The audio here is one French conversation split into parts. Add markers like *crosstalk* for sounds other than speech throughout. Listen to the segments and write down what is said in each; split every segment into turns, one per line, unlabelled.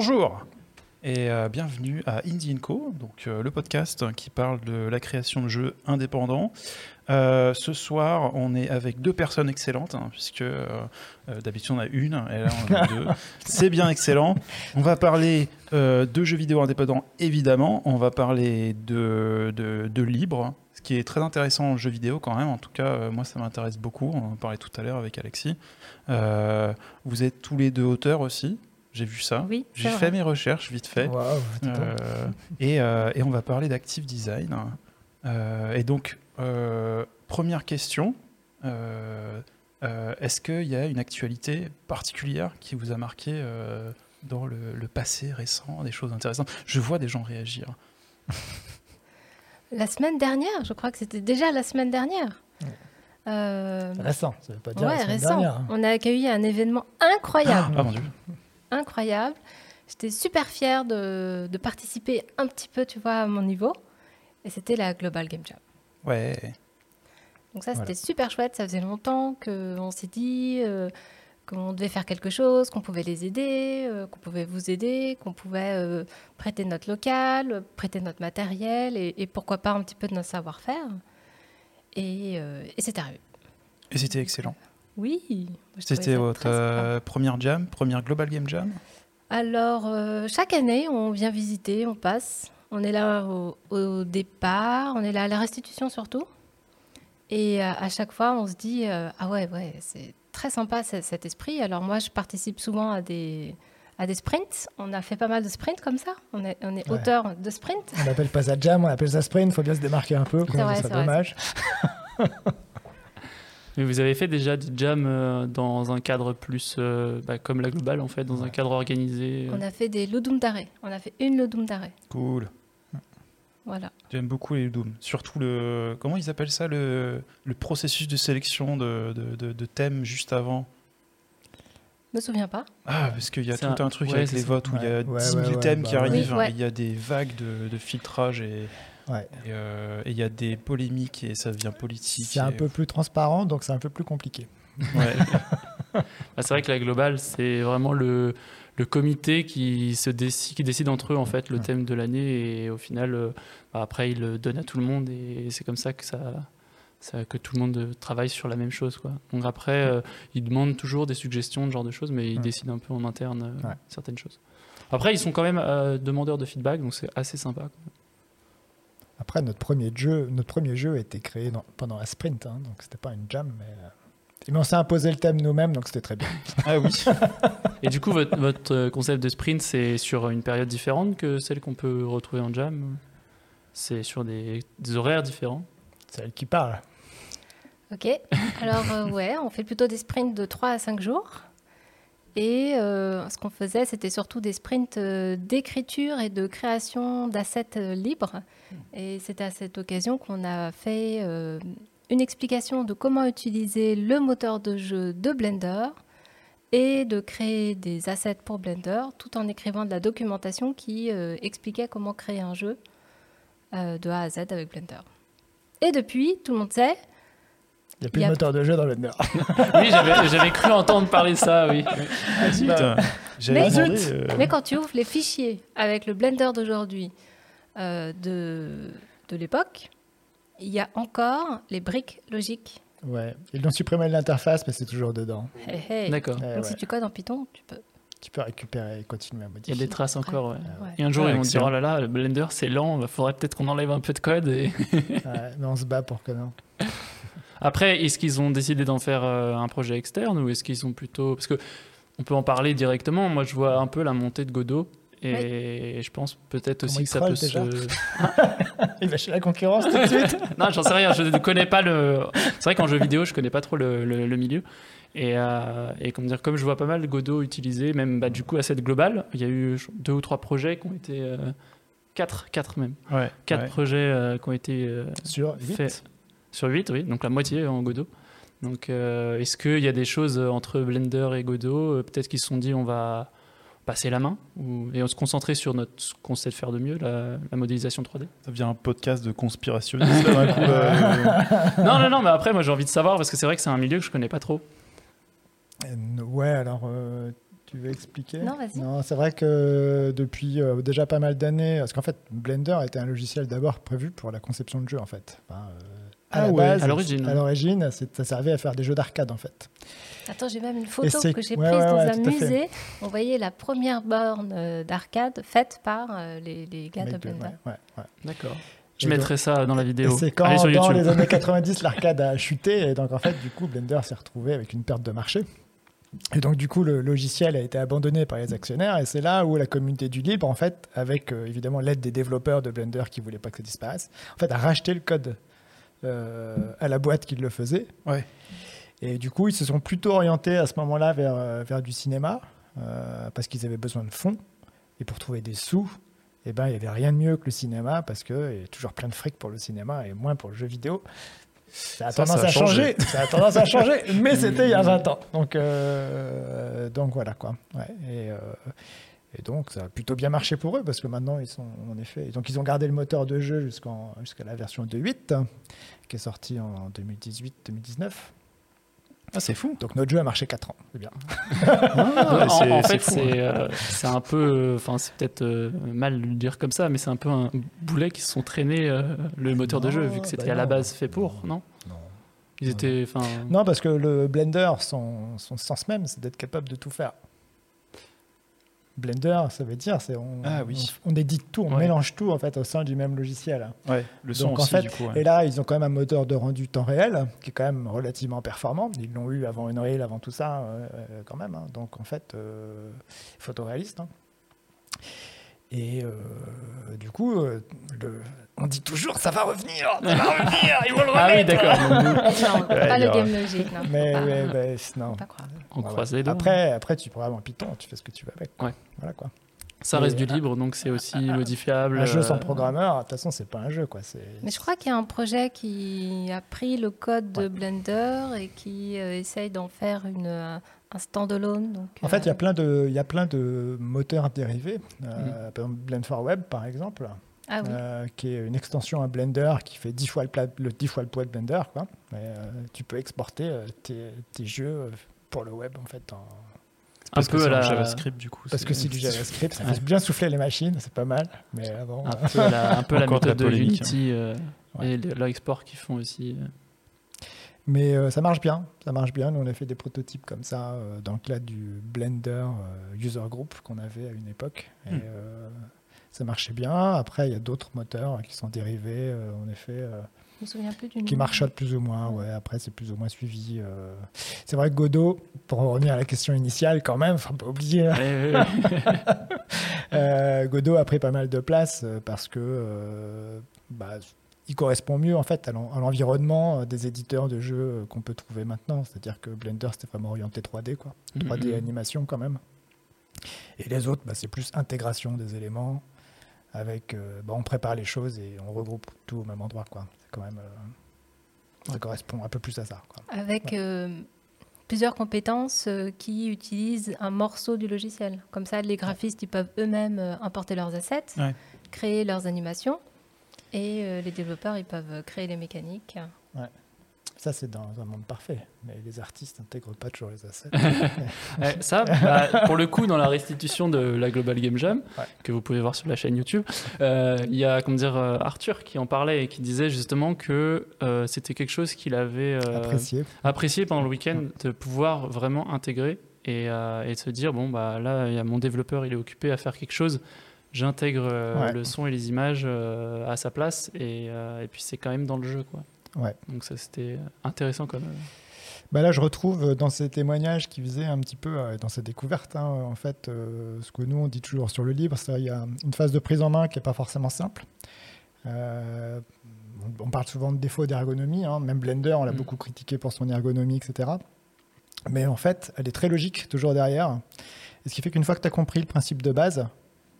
Bonjour et euh, bienvenue à Indie Co, donc euh, le podcast qui parle de la création de jeux indépendants. Euh, ce soir, on est avec deux personnes excellentes, hein, puisque d'habitude on a une, et là on a deux. *laughs* C'est bien excellent. On va parler de jeux vidéo indépendants, évidemment. On va parler de, de, de libre, ce qui est très intéressant en jeu vidéo quand même. En tout cas, moi ça m'intéresse beaucoup. On en parlait tout à l'heure avec Alexis. vous êtes tous les deux auteurs aussi. J'ai vu ça.
Oui,
J'ai fait mes recherches vite fait. euh, et, euh, et, on va parler d'active design. Euh, et donc, euh, première question. Est-ce qu'il y a une actualité particulière qui vous a marqué dans le, le, passé récent, des choses intéressantes? Je vois des gens réagir.
La semaine dernière, je crois que c'était déjà la semaine dernière.
Euh... Récent, ça veut pas dire
ouais,
la semaine
récent.
dernière. hein.
On a accueilli un événement incroyable.
Ah mon dieu.
Incroyable. J'étais super fière de, de, participer un petit peu, tu vois, à mon niveau. Et c'était la Global Game Jam.
Ouais.
Donc ça, c'était super chouette. Ça faisait longtemps qu'on s'est dit euh, qu'on devait faire quelque chose, qu'on pouvait les aider, euh, qu'on pouvait vous aider, qu'on pouvait euh, prêter notre local, prêter notre matériel et, et, pourquoi pas un petit peu de notre savoir-faire. Et, euh, et c'est arrivé.
Et c'était excellent.
Oui.
C'était votre euh, première jam, première Global Game Jam?
Alors, euh, chaque année, on vient visiter, on passe. On est là au, au départ, on est là à la restitution surtout. Et euh, à chaque fois, on se dit Ah ouais, ouais, c'est très sympa cet esprit. Alors, moi, je participe souvent à des, à des sprints. On a fait pas mal de sprints comme ça. On est, on est ouais. auteur de sprints.
On appelle pas ça jam, on appelle ça sprint. Il faut bien se démarquer un peu.
C'est vrai,
c'est dommage. *laughs*
Mais vous avez fait déjà des jams euh, dans un cadre plus euh, bah, comme la globale en fait, dans ouais. un cadre organisé.
On a fait des Ludum d'arrêt. On a fait une Ludum d'arrêt.
Cool.
Voilà.
J'aime beaucoup les Ludum. Surtout le comment ils appellent ça le, le processus de sélection de, de, de, de thèmes juste avant?
Je me souviens pas.
Ah, parce qu'il y a tout un, un truc
ouais,
avec les votes où il y a 10 000 thèmes qui arrivent, il y a des vagues de, filtrage et.
Ouais.
Et il euh, y a des polémiques et ça devient politique.
C'est un peu plus transparent, donc c'est un peu plus compliqué.
Ouais. *laughs*
bah, c'est vrai que la globale, c'est vraiment le, le comité qui, se décide, qui décide entre eux en fait, le ouais. thème de l'année et au final, euh, bah, après, il le donne à tout le monde et c'est comme ça que, ça, ça, que tout le monde travaille sur la même chose. Quoi. Donc après, euh, ils demandent toujours des suggestions, de genre de choses, mais ils ouais. décident un peu en interne euh, certaines choses. Après, ils sont quand même euh, demandeurs de feedback, donc c'est assez sympa. Quoi.
Après, notre premier jeu, notre premier jeu a été créé dans, pendant la sprint, hein, donc c'était pas une jam, mais, euh, mais on s'est imposé le thème nous-mêmes, donc c'était très bien. *laughs*
Ah oui.
Et du coup, votre, votre, concept de sprint, c'est sur une période différente que celle qu'on peut retrouver en jam C'est sur des, des, horaires différents?
C'est elle qui parle.
Ok. Alors, euh, ouais, on fait plutôt des sprints de 3 à 5 jours. Et euh, ce qu'on faisait, c'était surtout des sprints euh, d'écriture et de création d'assets euh, libres. Et c'est à cette occasion qu'on a fait une explication de comment utiliser le moteur de jeu de Blender et de créer des assets pour Blender tout en écrivant de la documentation qui expliquait comment créer un jeu de A à Z avec Blender. Et depuis, tout le monde sait,
il n'y a plus de moteur de jeu dans Blender. *laughs*
oui, j'avais cru entendre parler de ça, oui.
Putain,
mais, demandé, euh... mais, quand tu ouvres les fichiers avec le Blender d'aujourd'hui, euh, de, de l'époque, il y a encore les briques logiques.
Ouais, ils l'ont supprimé de l'interface, mais c'est toujours dedans.
Hey, hey.
D'accord.
Donc
ouais.
si tu codes en Python, tu peux.
Tu peux récupérer et continuer à modifier.
Il y a des traces encore, ouais.
ouais.
Et un jour, ouais, ils vont dire, oh là là, le Blender, c'est lent, il faudrait peut-être qu'on enlève un peu de code. Et...
mais on se bat pour que non. *laughs*
Après, est-ce qu'ils ont décidé d'en faire euh, un projet externe ou est-ce qu'ils sont plutôt... Parce que on peut en parler directement. Moi, je vois un peu la montée de Godot. Et oui. je pense peut-être aussi que ça peut
déjà
se. *laughs*
il va chez la concurrence tout de *laughs* suite.
non, j'en sais rien. Je ne connais pas le. C'est vrai qu'en jeu vidéo, je connais pas trop le, le, le milieu. Et, euh, et comme, dire, comme je vois pas mal Godot utilisé, même bah, du coup à cette globale, il y a eu deux ou trois projets qui ont été. Euh, quatre, quatre même.
Ouais,
quatre
ouais.
projets euh, qui ont été
sur
faits. Sur 8, oui, donc la moitié en Godot. Donc, euh, est-ce qu'il y a des choses entre Blender et Godot euh, Peut-être qu'ils se sont dit on va passer la main ou, et on se concentrer sur notre, ce qu'on sait faire de mieux, la, la, modélisation 3D.
Ça devient un podcast de conspirationnistes d'un coup. Euh... *laughs*
non, non, non, mais après, moi j'ai envie de savoir parce que c'est vrai que c'est un milieu que je connais pas trop.
Euh, ouais, alors Tu veux expliquer?
Non, vas-y.
Non, c'est vrai que depuis euh, déjà pas mal d'années, parce qu'en fait, Blender était un logiciel d'abord prévu pour la conception de jeux, en fait. Enfin, euh, à
Ah
la
ouais,
base,
à l'origine.
À l'origine, c'est- ça servait à faire des jeux d'arcade, en fait.
Attends, j'ai même une photo que j'ai
ouais,
prise
ouais,
dans un musée. On voyait la première borne euh, d'arcade faite par euh, les, les gars de
Mec de-
Blender.
ouais, ouais, ouais.
D'accord. Je
Et
mettrai ça dans la vidéo.
c'est quand
Allez sur
dans
YouTube.
les années *laughs* 90 l'arcade a chuté et donc en fait du coup Blender s'est retrouvé avec une perte de marché. Et donc du coup le logiciel a été abandonné par les actionnaires et c'est là où la communauté du libre en fait avec euh, évidemment l'aide des développeurs de Blender qui voulaient pas que ça disparaisse en fait a racheté le code à la boîte qui le faisait.
Ouais.
Et du coup ils se sont plutôt orientés à ce moment-là vers, euh, vers du cinéma euh, parce qu'ils avaient besoin de fonds et pour trouver des sous eh ben, il n'y avait rien de mieux que le cinéma parce qu'il y a toujours plein de fric pour le cinéma et moins pour le jeu vidéo. Ça a
Ça,
tendance
ça a
à changer.
changé.
ça a tendance à changer, *laughs* mais c'était il y a 20 ans. Donc, euh, donc voilà quoi. Ouais, et, euh, et donc ça a plutôt bien marché pour eux parce que maintenant ils sont en effet. Donc ils ont gardé le moteur de jeu jusqu'à la version 2.8 hein, qui est sortie en 2018-2019.
Ah, c'est fou.
Donc notre jeu a marché 4 ans. C'est bien. *laughs*
en, fait, c'est euh, un peu, enfin, c'est peut-être euh, mal de le dire comme ça, mais c'est un peu un boulet qui se sont traînés euh, le moteur de jeu, vu que c'était
bah
à la base fait pour, non?
Non.
Ils
Non.
étaient, enfin,
Non, parce que le Blender, son, son sens même, c'est d'être capable de tout faire. Blender, ça veut dire, c'est on,
Ah oui.
on, on édite tout, on
Ouais.
mélange tout en fait au sein du même logiciel.
Ouais, le son
Donc, en
aussi,
fait,
du coup. ouais.
Et là, ils ont quand même un moteur de rendu temps réel qui est quand même relativement performant. Ils l'ont eu avant Unreal, avant tout ça, euh, euh, quand même. hein. Donc en fait, euh, photoréaliste. hein. Et euh, du coup, euh, le- on dit toujours ça va revenir, ça va revenir, ils vont le
ah oui,
remettre.
d'accord. *laughs*
Non,
Ouais,
pas le game logic. Non,
Mais,
pas,
mais- mais non.
pas
on
Ouais,
croise les doigts.
Après, après, tu programmes en Python, tu fais ce que tu veux avec. quoi.
Ouais.
Voilà quoi.
Ça
Et
reste du libre, donc c'est aussi *laughs* modifiable.
Un jeu sans
euh,
programmeur, de toute façon, c'est pas un jeu quoi.
Mais je crois qu'il y a un projet qui a pris le code de Blender et qui euh, essaye d'en faire une, un standalone. Donc,
En fait, il y
euh,
a plein de, il y a plein de moteurs dérivés. Euh, Par exemple, Blend for Web, par exemple,
Ah oui.
euh, qui est une extension à Blender qui fait 10 fois le, pla- le 10 fois le poids de Blender. Quoi. Mais, euh, tu peux exporter euh, tes, tes jeux euh, pour le web en fait. en-
un
Parce
peu à la,
JavaScript, du coup.
Parce que c'est du *laughs* JavaScript, ça
Ouais.
fait bien souffler les machines, c'est pas mal. Mais avant,
un
euh,
peu la, un peu la
de
méthode Unity euh,
Ouais.
et le- leur export qu'ils font aussi.
Mais euh, ça marche bien, ça marche bien. Nous, on a fait des prototypes comme ça euh, dans le cadre du Blender euh, User Group qu'on avait à une époque. Et
Hmm.
euh, ça marchait bien. Après, il y a d'autres moteurs qui sont dérivés, euh, en effet, euh,
Je me souviens plus du
qui marchotent plus ou moins. Ouais, après, c'est plus ou moins suivi. euh. C'est vrai que Godot, pour revenir à la question initiale, quand même, faut pas oublier. hein, *laughs* euh, Godot a pris pas mal de place parce que euh, bah, il correspond mieux en fait à l'en- à l'environnement euh, des éditeurs de jeux euh, qu'on peut trouver maintenant. C'est-à-dire que Blender c'était vraiment orienté 3D, quoi. 3D
Mhm.
animation quand même. Et les autres, bah, c'est plus intégration des éléments. Avec, euh, bah, on prépare les choses et on regroupe tout au même endroit, quoi. C'est quand même, euh, ça correspond un peu plus à ça. Quoi.
Avec euh, plusieurs compétences euh, qui utilisent un morceau du logiciel. Comme ça, les graphistes ils peuvent eux-mêmes euh, importer leurs assets,
Ouais.
créer leurs animations, et euh, les développeurs ils peuvent créer les mécaniques.
Ça, c'est dans un monde parfait. Mais les artistes n'intègrent pas toujours les assets. *laughs*
Ouais, ça, bah, pour le coup, dans la restitution de la Global Game Jam,
Ouais.
que vous pouvez voir sur la chaîne YouTube, euh, il y a comment dire, euh, Arthur qui en parlait et qui disait justement que euh, c'était quelque chose qu'il avait euh,
Apprécié.
apprécié pendant le week-end de pouvoir vraiment intégrer et, euh, et de se dire bon, bah, là, il y a mon développeur, il est occupé à faire quelque chose. J'intègre euh,
Ouais.
le son et les images euh, à sa place et, euh, et puis c'est quand même dans le jeu. Quoi.
Ouais.
Donc ça, c'était intéressant comme. euh,
Bah là, je retrouve dans ces témoignages qui faisaient un petit peu, dans ces découvertes, hein, en fait, euh, ce que nous, on dit toujours sur le livre, c'est qu'il y a une phase de prise en main qui n'est pas forcément simple. Euh, on parle souvent de défauts d'ergonomie, hein, même Blender, on l'a
Mm.
beaucoup critiqué pour son ergonomie, etc. Mais en fait, elle est très logique, toujours derrière. Et ce qui fait qu'une fois que tu as compris le principe de base,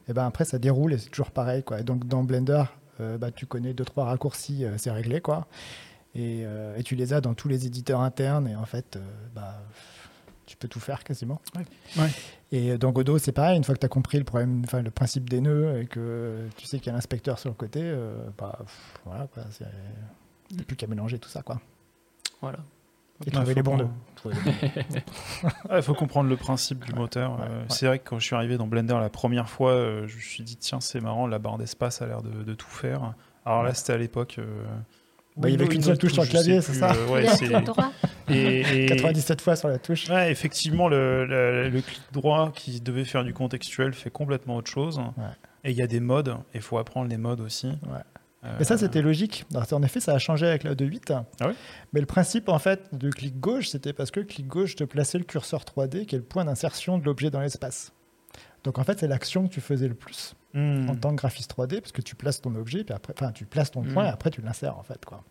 et ben après, ça déroule et c'est toujours pareil. Quoi. Et donc, dans Blender, euh, bah, tu connais deux, trois raccourcis, euh, c'est réglé. quoi. Et, euh, et tu les as dans tous les éditeurs internes et en fait, euh, bah, tu peux tout faire quasiment.
Ouais.
Et dans Godot, c'est pareil, une fois que tu as compris le, problème, enfin, le principe des nœuds et que tu sais qu'il y a l'inspecteur sur le côté, euh, bah, pff, voilà, quoi, c'est- plus qu'à mélanger tout ça. Quoi.
Voilà.
Et
Ah,
trouver les *laughs* bons nœuds.
Il faut comprendre le principe du moteur.
ouais,
Euh,
ouais.
C'est vrai que quand je suis arrivé dans Blender la première fois, euh, je me suis dit, tiens, c'est marrant, la barre d'espace a l'air de, de tout faire. Alors là, c'était à l'époque. euh,
Bah, il y avait qu'une seule touche sur le clavier, c'est ça
euh, *laughs* et, et-
97 fois sur la touche.
Ouais, effectivement, le, le- le clic droit qui devait faire du contextuel fait complètement autre chose. Et il y a des modes, et il faut apprendre les modes aussi.
Mais ça, c'était logique. Alors, en effet, ça a changé avec la 2.8.
Ah
Mais le principe, en fait, de clic gauche, c'était parce que clic gauche te plaçait le curseur 3D, qui est le point d'insertion de l'objet dans l'espace. Donc, en fait, c'est l'action que tu faisais le plus
hmm.
en tant que graphiste 3D, parce que tu places ton objet, puis après, enfin, tu places ton
Mm.
point, et après, tu l'insères, en fait, quoi.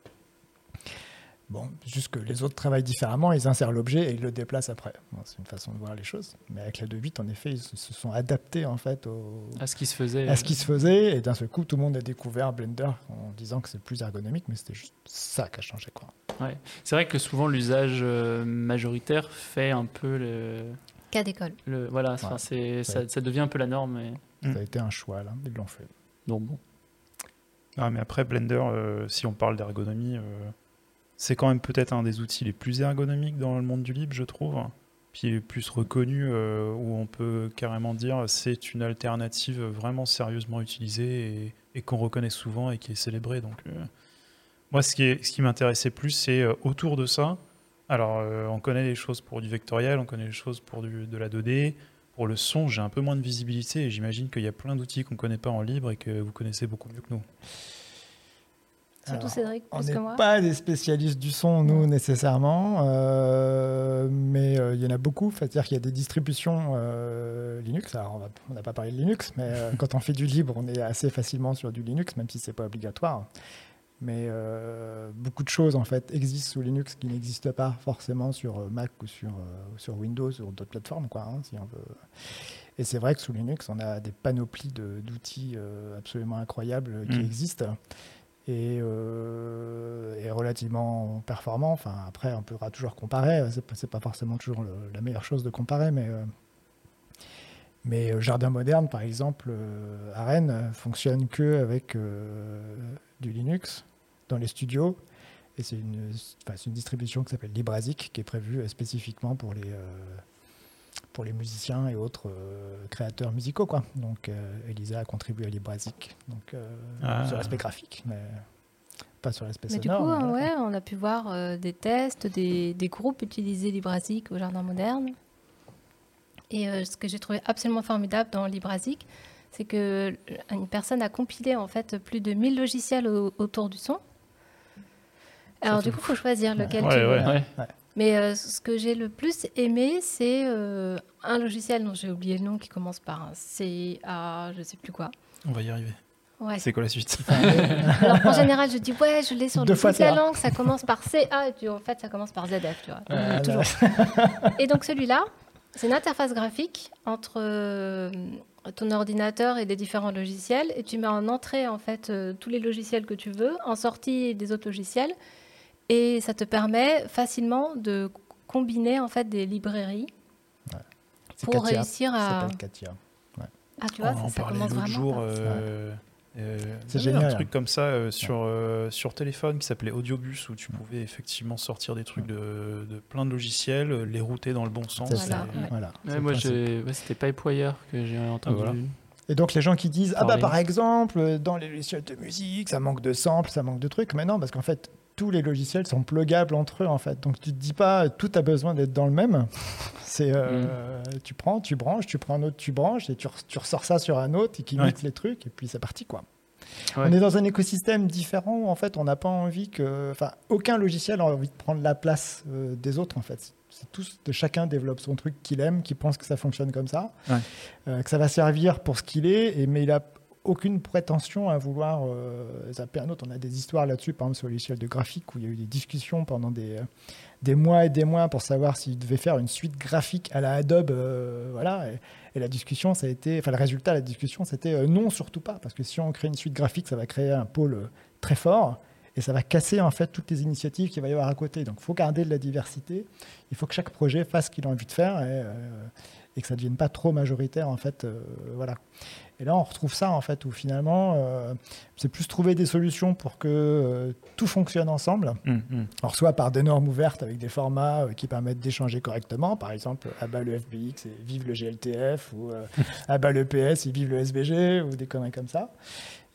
Bon, juste que les autres travaillent différemment, ils insèrent l'objet et ils le déplacent après. Bon, c'est une façon de voir les choses. Mais avec la 2.8, en effet, ils se sont adaptés, en fait, au,
À ce qui se faisait.
à ce qui se faisait et d'un seul coup tout le monde a découvert Blender en disant que c'est plus ergonomique mais c'était juste ça qui a changé quoi.
C'est vrai que souvent l'usage euh, majoritaire fait un peu le.
Cas d'école.
le voilà, enfin, c'est, ça, ça devient un peu la norme. Et...
Mm.
Ça a été un choix là, ils l'ont fait.
Donc bon.
Ah, mais après, Blender, euh, si on parle d'ergonomie, euh, c'est quand même peut-être un des outils les plus ergonomiques dans le monde du libre, je trouve. Puis les plus reconnu, euh, où on peut carrément dire c'est une alternative vraiment sérieusement utilisée et, qu'on reconnaît souvent et qui est célébrée. Donc, euh, moi, ce qui, m'intéressait plus, c'est euh, autour de ça. Alors, on connaît les choses pour du vectoriel, on connaît les choses pour de la 2D. Pour le son, j'ai un peu moins de visibilité et j'imagine qu'il y a plein d'outils qu'on ne connaît pas en libre et que vous connaissez beaucoup mieux que nous.
Surtout
Alors,
Cédric,
On
plus
n'est
que moi.
pas des spécialistes du son, nous, nécessairement, euh, mais euh, il y en a beaucoup. C'est-à-dire qu'il y a des distributions euh, Linux. Alors, on on n'a pas parlé de Linux, mais euh, quand on fait du libre, on est assez facilement sur du Linux, même si c'est pas obligatoire. Mais euh, beaucoup de choses, en fait, existent sous Linux qui n'existent pas forcément sur Mac ou sur, euh, sur Windows ou d'autres plateformes, quoi, hein, si on veut. Et c'est vrai que sous Linux, on a des panoplies de- d'outils euh, absolument incroyables qui
Mm.
existent et, euh, et relativement performant. Enfin, après, on pourra toujours comparer. C'est pas, pas forcément toujours la meilleure chose de comparer, mais, euh, mais euh, Jardin Moderne, par exemple, euh, à Rennes, euh, fonctionne que avec euh, du Linux dans les studios. Et c'est une, une distribution qui s'appelle LibreAsic, qui est prévue euh, spécifiquement pour les, euh, pour les musiciens et autres euh, créateurs musicaux. Quoi. Donc, euh, Elisa a contribué à LibreAsic, donc, euh,
Ah.
sur l'aspect graphique, mais pas sur l'aspect
Mais du
sonore.
coup,
mais
hein, ouais, on a pu voir euh, des tests, des, des groupes utiliser LibreAsic au Jardin Moderne. Et euh, ce que j'ai trouvé absolument formidable dans LibreAsic, c'est que une personne a compilé en fait plus de 1000 logiciels au- autour du son. Alors du coup, il faut choisir lequel
Ouais,
tu veux.
ouais.
Mais euh, ce que j'ai le plus aimé, c'est euh, un logiciel dont j'ai oublié le nom qui commence par un C, A, je sais plus quoi.
On va y arriver.
Ouais,
C'est quoi la suite?
Alors en général, je dis ouais, je l'ai sur
Deux
le
fois
bout de la
ça.
langue, ça commence par CA et puis en fait ça commence par ZF, tu vois.
Euh,
toujours. Et donc celui-là, c'est une interface graphique entre euh, ton ordinateur et les différents logiciels et tu mets en entrée en fait euh, tous les logiciels que tu veux, en sortie des autres logiciels et ça te permet facilement de combiner en fait des librairies pour
Katia,
réussir à
Katia.
ah tu vois
On
ça,
en
ça
parlait
commence
l'autre
vraiment
jour. euh, euh,
C'est
il y avait
génial,
Un truc comme ça euh, sur, euh, sur téléphone qui s'appelait Audiobus où tu pouvais effectivement sortir des trucs de, de plein de logiciels, les router dans le bon sens.
C'est
Voilà,
ça.
ouais.
Voilà,
Ouais, moi, ouais, c'était Pipewire que j'ai entendu.
voilà.
Et donc les gens qui disent ah bah par exemple dans les logiciels de musique ça manque de samples, ça manque de trucs, mais non parce qu'en fait tous les logiciels sont plugables entre eux en fait. Donc tu te dis pas tout a besoin d'être dans le même. *laughs* C'est euh, tu prends, tu branches, tu prends un autre, tu branches et tu, tu ressors ça sur un autre et qui
Ouais.
mixe les trucs et puis c'est parti quoi.
Ouais.
On est dans un écosystème différent où en fait on n'a pas envie que, enfin aucun logiciel a envie de prendre la place euh, des autres en fait. C'est tous de chacun développe son truc qu'il aime, qui pense que ça fonctionne comme ça,
Ouais.
euh, que ça va servir pour ce qu'il est, et, mais il a aucune prétention à vouloir euh, un autre. On a des histoires là-dessus, par exemple sur l'échelle de graphique, où il y a eu des discussions pendant des, euh, des mois et des mois pour savoir s'il devait faire une suite graphique à la Adobe. euh, voilà, et, la discussion, ça a été, enfin le résultat de la discussion, c'était euh, non, surtout pas, parce que si on crée une suite graphique, ça va créer un pôle très fort. Et ça va casser en fait toutes les initiatives qu'il va y avoir à côté. Donc il faut garder de la diversité. Il faut que chaque projet fasse ce qu'il a envie de faire. Et, que ça ne devienne pas trop majoritaire en fait. voilà. Et là, on retrouve ça en fait où finalement, euh, c'est plus trouver des solutions pour que euh, tout fonctionne ensemble.
Hum, hum.
Alors, soit par des normes ouvertes avec des formats euh, qui permettent d'échanger correctement, par exemple, à bas le FBX et vive le GLTF, ou *laughs* à bas le PS et vive le SBG, ou des conneries comme ça.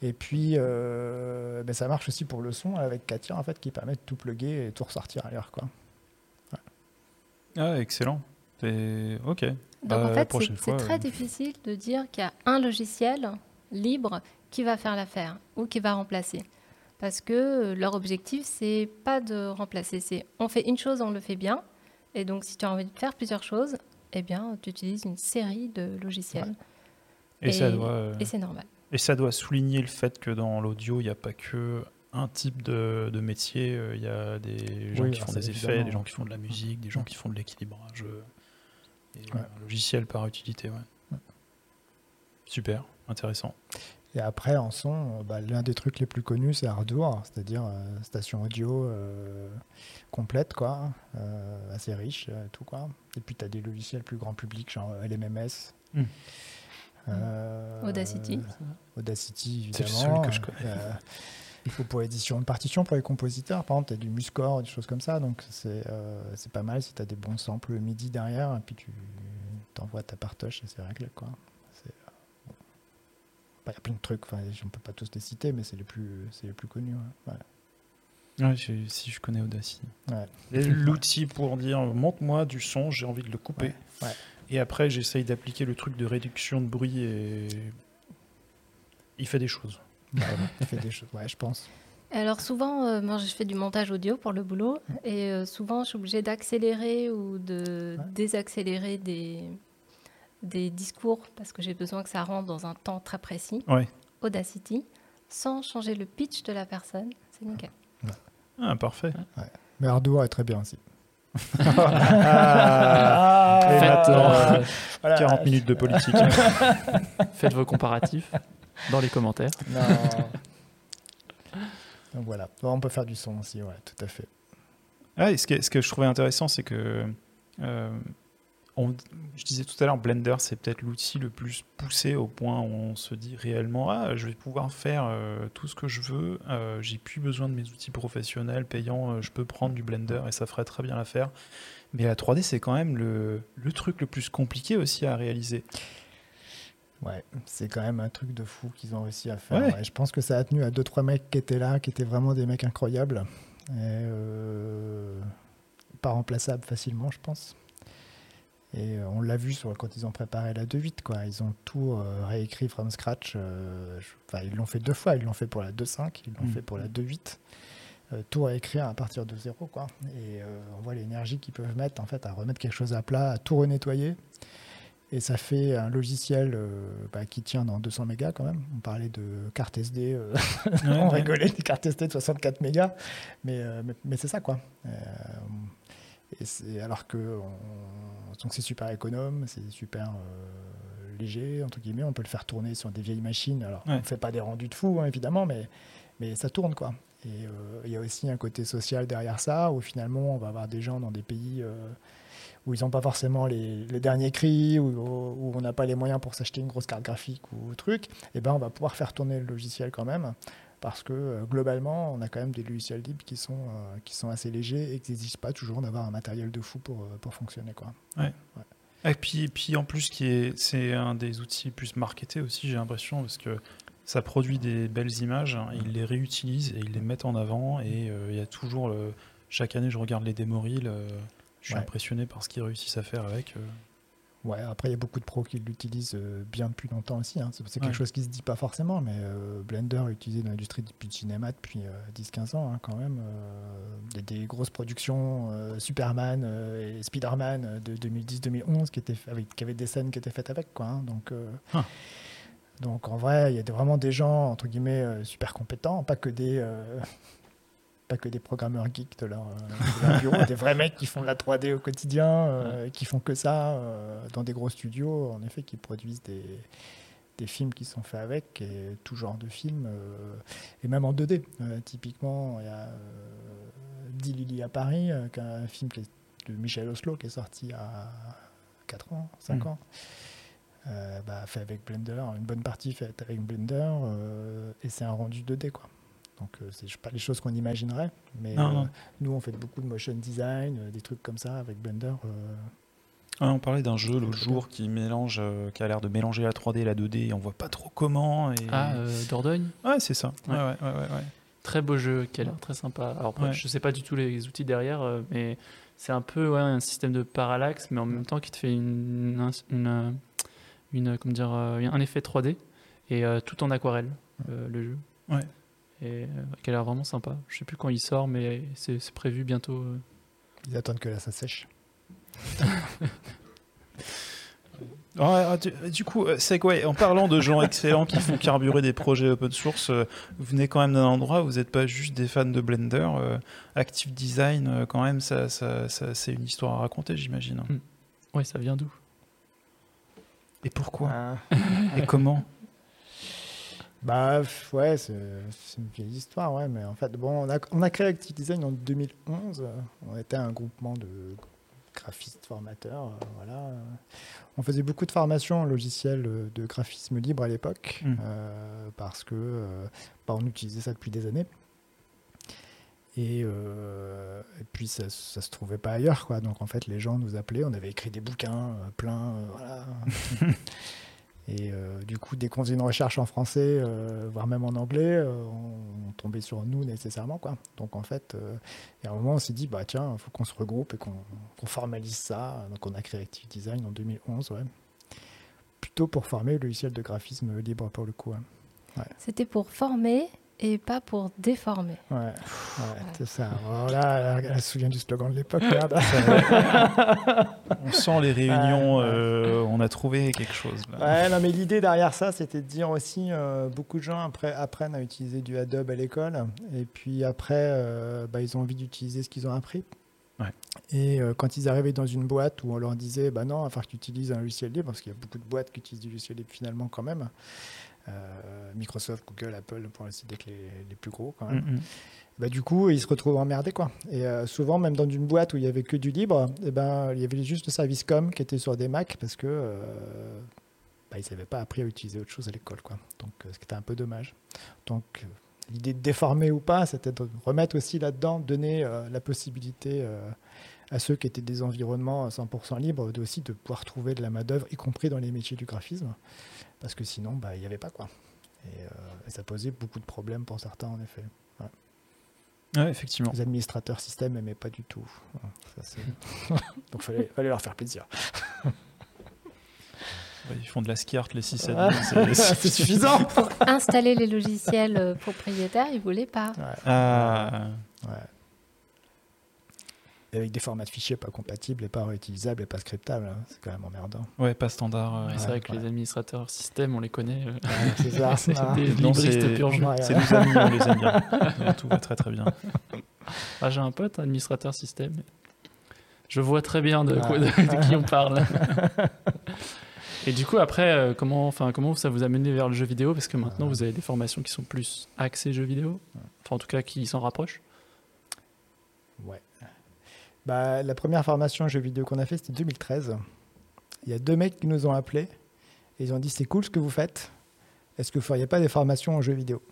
Et puis, ben, ça marche aussi pour le son avec Katia, en fait, qui permet de tout plugger et tout ressortir ailleurs, quoi.
Ah, excellent. Et- Ok.
Donc
Bah,
en fait, c'est très
euh. *laughs*
difficile de dire qu'il y a un logiciel libre qui va faire l'affaire ou qui va remplacer. Parce que euh, leur objectif, c'est pas de remplacer, c'est on fait une chose, on le fait bien. Et donc, si tu as envie de faire plusieurs choses, eh bien, tu utilises une série de logiciels.
Et, ça
Et-
doit, euh,
Et c'est normal.
et ça doit souligner le fait que dans l'audio, il n'y a pas que un type de, de métier. euh, Il y a des gens
Oui,
qui
alors
font des effets,
évidemment.
des gens qui font de la musique, des gens qui font de l'équilibrage. Euh, Et
Ouais.
un logiciel par utilité, ouais. Super, intéressant.
Et après, en son, euh, bah, l'un des trucs les plus connus, c'est Ardour, c'est-à-dire euh, station audio euh, complète, quoi, euh, assez riche, euh, tout, quoi. Et puis, tu as des logiciels plus grand public, genre LMMS.
Audacity.
Audacity,
C'est
évidemment.
celui que je connais.
Il faut pour édition de partition pour les compositeurs. Par exemple, tu as du Muscore, des choses comme ça. Donc, c'est euh, c'est pas mal si tu as des bons samples MIDI derrière. Et puis, tu t'envoies ta partoche et c'est réglé, quoi. Euh, bon. Bah, Il y a plein de trucs. Enfin, on peut pas tous les citer, mais c'est les plus, c'est les plus connus. ouais. Ouais.
Ouais, j'ai- si je connais Audacity. L'outil pour dire monte-moi du son, j'ai envie de le couper.
Ouais, ouais.
Et après, j'essaye d'appliquer le truc de réduction de bruit et il fait des choses.
Ouais, fait des choses. Ouais, je pense.
Alors souvent, euh, moi je fais du montage audio pour le boulot et euh, souvent je suis obligée d'accélérer ou de
Ouais.
désaccélérer des, des discours parce que j'ai besoin que ça rentre dans un temps très précis.
Ouais.
Audacity, sans changer le pitch de la personne, c'est nickel.
Ah, parfait.
Mais Ardour est très bien aussi.
Ah, et
Faites,
maintenant,
euh,
Voilà.
40 minutes de politique. *laughs*
Faites vos comparatifs dans les commentaires.
Non. Donc voilà. On peut faire du son aussi, ouais, tout à fait.
Ah, et ce, que, ce que je trouvais intéressant, c'est que euh, on- je disais tout à l'heure, Blender, c'est peut-être l'outil le plus poussé au point où on se dit réellement Ah, je vais pouvoir faire euh, tout ce que je veux, euh, j'ai plus besoin de mes outils professionnels payants, euh, je peux prendre du Blender et ça ferait très bien l'affaire. Mais la 3D, c'est quand même le, le truc le plus compliqué aussi à réaliser.
Ouais, c'est quand même un truc de fou qu'ils ont réussi à faire.
Ouais.
Ouais, je pense que ça a tenu à deux trois mecs qui étaient là, qui étaient vraiment des mecs incroyables. Et, euh, pas remplaçables facilement, je pense. Et euh, on l'a vu sur, quand ils ont préparé la 2.8, quoi. Ils ont tout euh, réécrit from scratch. euh, je- Enfin, ils l'ont fait deux fois. Ils l'ont fait pour la 2.5, ils l'ont
Mm.
fait pour la 2.8. Euh, tout réécrire à partir de zéro, quoi. Et on voit l'énergie qu'ils peuvent mettre, en fait, à remettre quelque chose à plat, à tout renettoyer. Et ça fait un logiciel bah, qui tient dans 200 mégas quand même. On parlait de carte SD, *laughs* on
Ouais,
rigolait des cartes SD de 64 mégas, mais, mais, mais c'est ça quoi. Et alors que on- donc c'est super économe, c'est super euh, léger entre guillemets. On peut le faire tourner sur des vieilles machines. Alors
Ouais.
on ne fait pas des rendus de fou hein, évidemment, mais mais ça tourne quoi. Et euh, il y a aussi un côté social derrière ça, où finalement on va avoir des gens dans des pays euh, où ils n'ont pas forcément les, les derniers cris, où, où on n'a pas les moyens pour s'acheter une grosse carte graphique ou truc, et ben on va pouvoir faire tourner le logiciel quand même, parce que euh, globalement, on a quand même des logiciels libres qui sont, euh, qui sont assez légers et qui n'exigent pas toujours d'avoir un matériel de fou pour, euh, pour fonctionner. Quoi.
Et puis, puis en plus, c'est un des outils plus marketés aussi, j'ai l'impression, parce que ça produit des belles images, hein, ils les réutilisent et ils les mettent en avant. Et il y a toujours, le- chaque année, je regarde les démo reels, euh, je suis
Ouais.
impressionné par ce qu'ils réussissent à faire avec.
Ouais, après, il y a beaucoup de pros qui l'utilisent euh, bien depuis longtemps aussi. hein. C'est quelque
Ouais.
chose qui se dit pas forcément, mais euh, Blender est utilisé dans l'industrie depuis le cinéma depuis euh, 10-15 ans hein, quand même. Euh, Il y a des grosses productions, Superman et Spider-Man de 2010-2011 qui, étaient fait- avec- qui avaient des scènes qui étaient faites avec. Quoi, hein. donc,
Ah.
donc en vrai, il y a vraiment des gens, entre guillemets, super compétents, pas que des... euh, pas que des programmeurs geeks de leur, euh, de leur bureau, *laughs* des vrais mecs qui font de la 3D au quotidien, euh, qui font que ça euh, dans des gros studios, en effet, qui produisent des, des films qui sont faits avec, et tout genre de films, euh, et même en 2D. Euh, typiquement, il y a 10 Lily à Paris, un film qui est de Michel Oslo qui est sorti à 4 ans, 5
Mm.
ans. Bah, fait avec Blender, une bonne partie faite avec Blender, et c'est un rendu 2D. Quoi. Donc, euh, c'est pas les choses qu'on imaginerait, mais
Non,
euh,
non.
nous, on fait beaucoup de motion design, euh, des trucs comme ça avec Blender. euh,
Ah, on parlait d'un jeu l'autre jour qui mélange, euh, qui a l'air de mélanger la 3D et la 2D. Et on voit pas trop comment. Et...
Ah, euh, Dordogne?
Ouais, c'est ça. Ouais,
Ouais.
ouais, ouais, ouais, ouais.
Très beau jeu qui a l'air très sympa. Alors, après,
Ouais.
je sais pas du tout les outils derrière, euh, mais c'est un peu ouais, un système de parallaxe, mais en même temps qui te fait une, un- une, une, comment dire, euh, un effet 3D et euh, tout en aquarelle, euh, le jeu.
Ouais.
Et euh, qui a l'air vraiment sympa. Je sais plus quand il sort, mais c'est prévu bientôt. euh.
ils attendent que là, ça sèche.
Ouais, *laughs* ah, du, du coup, euh, quoi En parlant de gens excellents qui font carburer des projets open source, euh, vous venez quand même d'un endroit où vous n'êtes pas juste des fans de Blender. euh, Active Design, euh, quand même, ça, ça, ça- c'est une histoire à raconter, j'imagine.
Ouais, ça vient d'où?
Et pourquoi?
Ah.
Et comment?
Bah ouais, c'est une vieille histoire, ouais, mais en fait, bon, on a, on a créé Active Design en 2011. euh, On était un groupement de graphistes formateurs, euh, voilà. On faisait beaucoup de formations en logiciel euh, de graphisme libre à l'époque,
Mm.
euh, parce que euh, bah, on utilisait ça depuis des années. Et, euh, et puis ça, ça se trouvait pas ailleurs, quoi. Donc en fait, les gens nous appelaient. On avait écrit des bouquins, euh, plein, euh, voilà. *laughs* Et euh, du coup, dès qu'on faisait une recherche en français, euh, voire même en anglais, euh, on, tombait sur nous nécessairement. Quoi. Donc en fait, a un moment, on s'est dit, bah tiens, il faut qu'on se regroupe et qu'on formalise ça. Donc on a créé Active Design en 2011, ouais. Plutôt pour former le logiciel de graphisme libre pour le coup. hein.
C'était pour former et pas pour déformer.
Ouais, ouais, c'est ça. Voilà, elle, elle se souvient du slogan de l'époque, merde. *laughs* *laughs*
On sent les réunions,
Ouais,
euh, on a trouvé quelque chose. là.
Ouais, non, mais l'idée derrière ça, c'était de dire aussi, euh, beaucoup de gens après, apprennent à utiliser du Adobe à l'école, et puis après, euh, bah, ils ont envie d'utiliser ce qu'ils ont appris.
Ouais.
Et euh, quand ils arrivaient dans une boîte où on leur disait, bah non, il va falloir que tu utilises un logiciel libre, parce qu'il y a beaucoup de boîtes qui utilisent du logiciel libre finalement quand même. Euh, Microsoft, Google, Apple, pour ne citer que les, les plus gros quand même.
Mm, mm.
Bah, du coup, ils se retrouvent emmerdés. Quoi. Et euh, souvent, même dans une boîte où il y avait que du libre, eh ben, il y avait juste le service com qui était sur des Mac parce que euh, bah, ils n'avaient pas appris à utiliser autre chose à l'école. Quoi. Donc, ce qui était un peu dommage. Donc, l'idée de déformer ou pas, c'était de remettre aussi là-dedans, donner euh, la possibilité à ceux qui étaient des environnements 100% libres de, aussi de pouvoir trouver de la main-d'œuvre, y compris dans les métiers du graphisme. Parce que sinon, bah, il n'y avait pas. quoi. Et, euh, et ça posait beaucoup de problèmes pour certains, en effet.
Ouais, effectivement.
Les administrateurs système n'aimaient pas du tout. Ça, *laughs* Donc fallait, fallait leur faire plaisir. *laughs*
Ils font de la ski art les 6
Ah, *laughs* c'est suffisant.
Pour installer les logiciels euh, propriétaires, ils voulaient pas.
Ah,
Ouais. Avec des formats de fichiers pas compatibles et pas réutilisables et pas scriptables, hein, c'est quand même emmerdant.
ouais, pas standard. euh,
Ouais, C'est
Ouais,
vrai que
ouais.
les administrateurs système, on les connaît. euh,
Ouais, c'est ça. *laughs*
c'est
Ah.
des
Non,
libristes
c'est-
pur
C'est nos amis, on les aime bien. *laughs* Tout va très très bien. *laughs*
Ah, J'ai un pote, administrateur système. Je vois très bien de,
Ouais.
quoi- de- de qui on parle. Et du coup, après, euh, comment, enfin, comment ça vous a mené vers le jeu vidéo? Parce que maintenant,
Ouais.
vous avez des formations qui sont plus axées jeux vidéo. Enfin, en tout cas, qui s'en rapprochent.
Ouais. Bah, la première formation jeux vidéo qu'on a fait, c'était 2013. Il y a deux mecs qui nous ont appelés et ils ont dit c'est cool ce que vous faites. Est-ce que vous feriez pas des formations en jeux vidéo?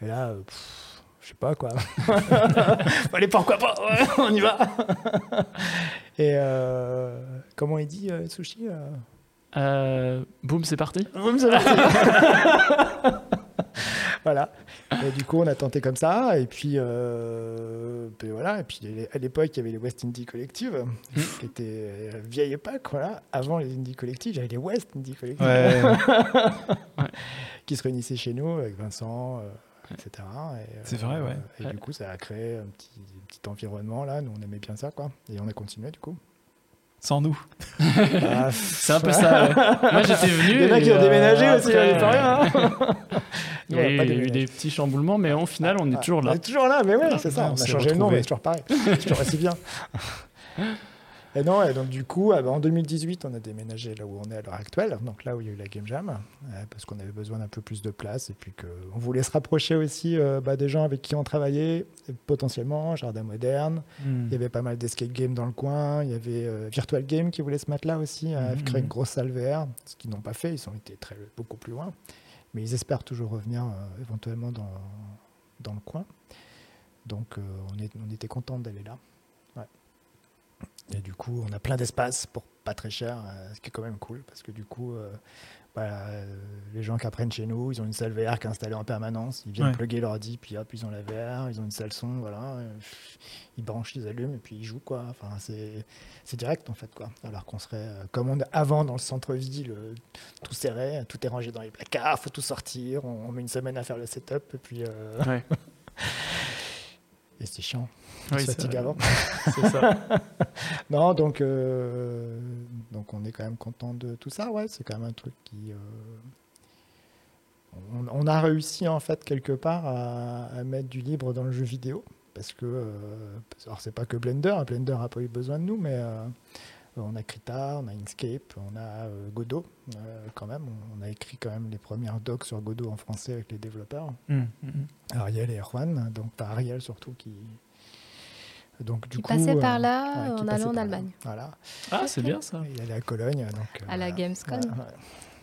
Et là, euh, pff, je sais pas quoi. *laughs* Allez, pourquoi pas? Ouais, On y va. *laughs* et euh, comment il dit euh, Sushi Euh,
boum, c'est parti.
Boum, c'est parti. *laughs* voilà. Et du coup, on a tenté comme ça. Et puis, euh, puis voilà. Et puis, à l'époque, il y avait les West Indie Collective, qui étaient euh, vieille époque. Voilà. Avant les Indie Collective, j'avais les West Indie Collective,
Ouais, *laughs*
qui se réunissaient chez nous avec Vincent, euh, etc. Et,
C'est vrai, ouais.
Et
Ouais.
du coup, ça a créé un petit, petit environnement là. Nous, on aimait bien ça, quoi. Et on a continué, du coup.
sans nous.
Ah, *laughs*
C'est un peu ça. ouais. Moi, j'étais venu. *laughs*
Il y en a qui ont déménagé
euh,
aussi,
après,
on est pas rien. hein.
Il y
on
a eu
déménager.
des petits chamboulements, mais au final, on est toujours
On
là.
est toujours là, mais ouais,
Ah,
c'est ça.
on
On a changé le nom, mais c'est toujours pareil. C'est toujours aussi bien. *laughs* Et non, et donc du coup, ah bah, en 2018, on a déménagé là où on est à l'heure actuelle, donc là où il y a eu la Game Jam, euh, parce qu'on avait besoin d'un peu plus de place et puis qu'on voulait se rapprocher aussi euh, bah, des gens avec qui on travaillait, et potentiellement Jardin Moderne.
Hmm.
Il y avait pas mal d'escape games dans le coin. Il y avait euh, Virtual Game qui voulait se mettre là aussi,
Mhm.
créer une grosse salle VR, ce qu'ils n'ont pas fait. Ils ont été très, beaucoup plus loin. Mais ils espèrent toujours revenir euh, éventuellement dans, dans le coin. Donc euh, on, était content d'aller là. Et du coup, on a plein d'espace pour pas très cher, euh, ce qui est quand même cool parce que du coup, voilà, euh, les gens qui apprennent chez nous, ils ont une salle VR qui est installée en permanence. Ils viennent
Ouais.
plugger l'ordi, puis hop, ils ont la VR, ils ont une salle son, voilà. ils branchent, ils allument et puis ils jouent quoi. Enfin, c'est direct en fait quoi. Alors qu'on serait euh, comme on est avant dans le centre-ville, euh, tout serré, tout est rangé dans les placards, faut tout sortir. On, on met une semaine à faire le setup et puis euh,
Ouais. *laughs*
et c'est chiant.
Oui, c'est. *laughs* C'est ça. *laughs*
Non, donc, euh, donc on est quand même content de tout ça. Ouais, c'est quand même un truc qui. euh, on, on a réussi en fait quelque part à, à mettre du libre dans le jeu vidéo. Parce que. euh, alors, c'est pas que Blender. hein, Blender a pas eu besoin de nous, mais. Euh, on a Krita, on a Inkscape, on a euh, Godot euh, quand même. On, a écrit quand même les premières docs sur Godot en français avec les développeurs.
Hmm, hmm, hmm.
Ariel et Erwan, donc pas Ariel surtout qui. Donc du
Qui
coup.
passait
euh,
par là
ouais,
en allant en. Allemagne.
Voilà.
Ah, c'est bien ça.
Il allait à Cologne. Donc,
À la. Gamescom.
Ouais, ouais.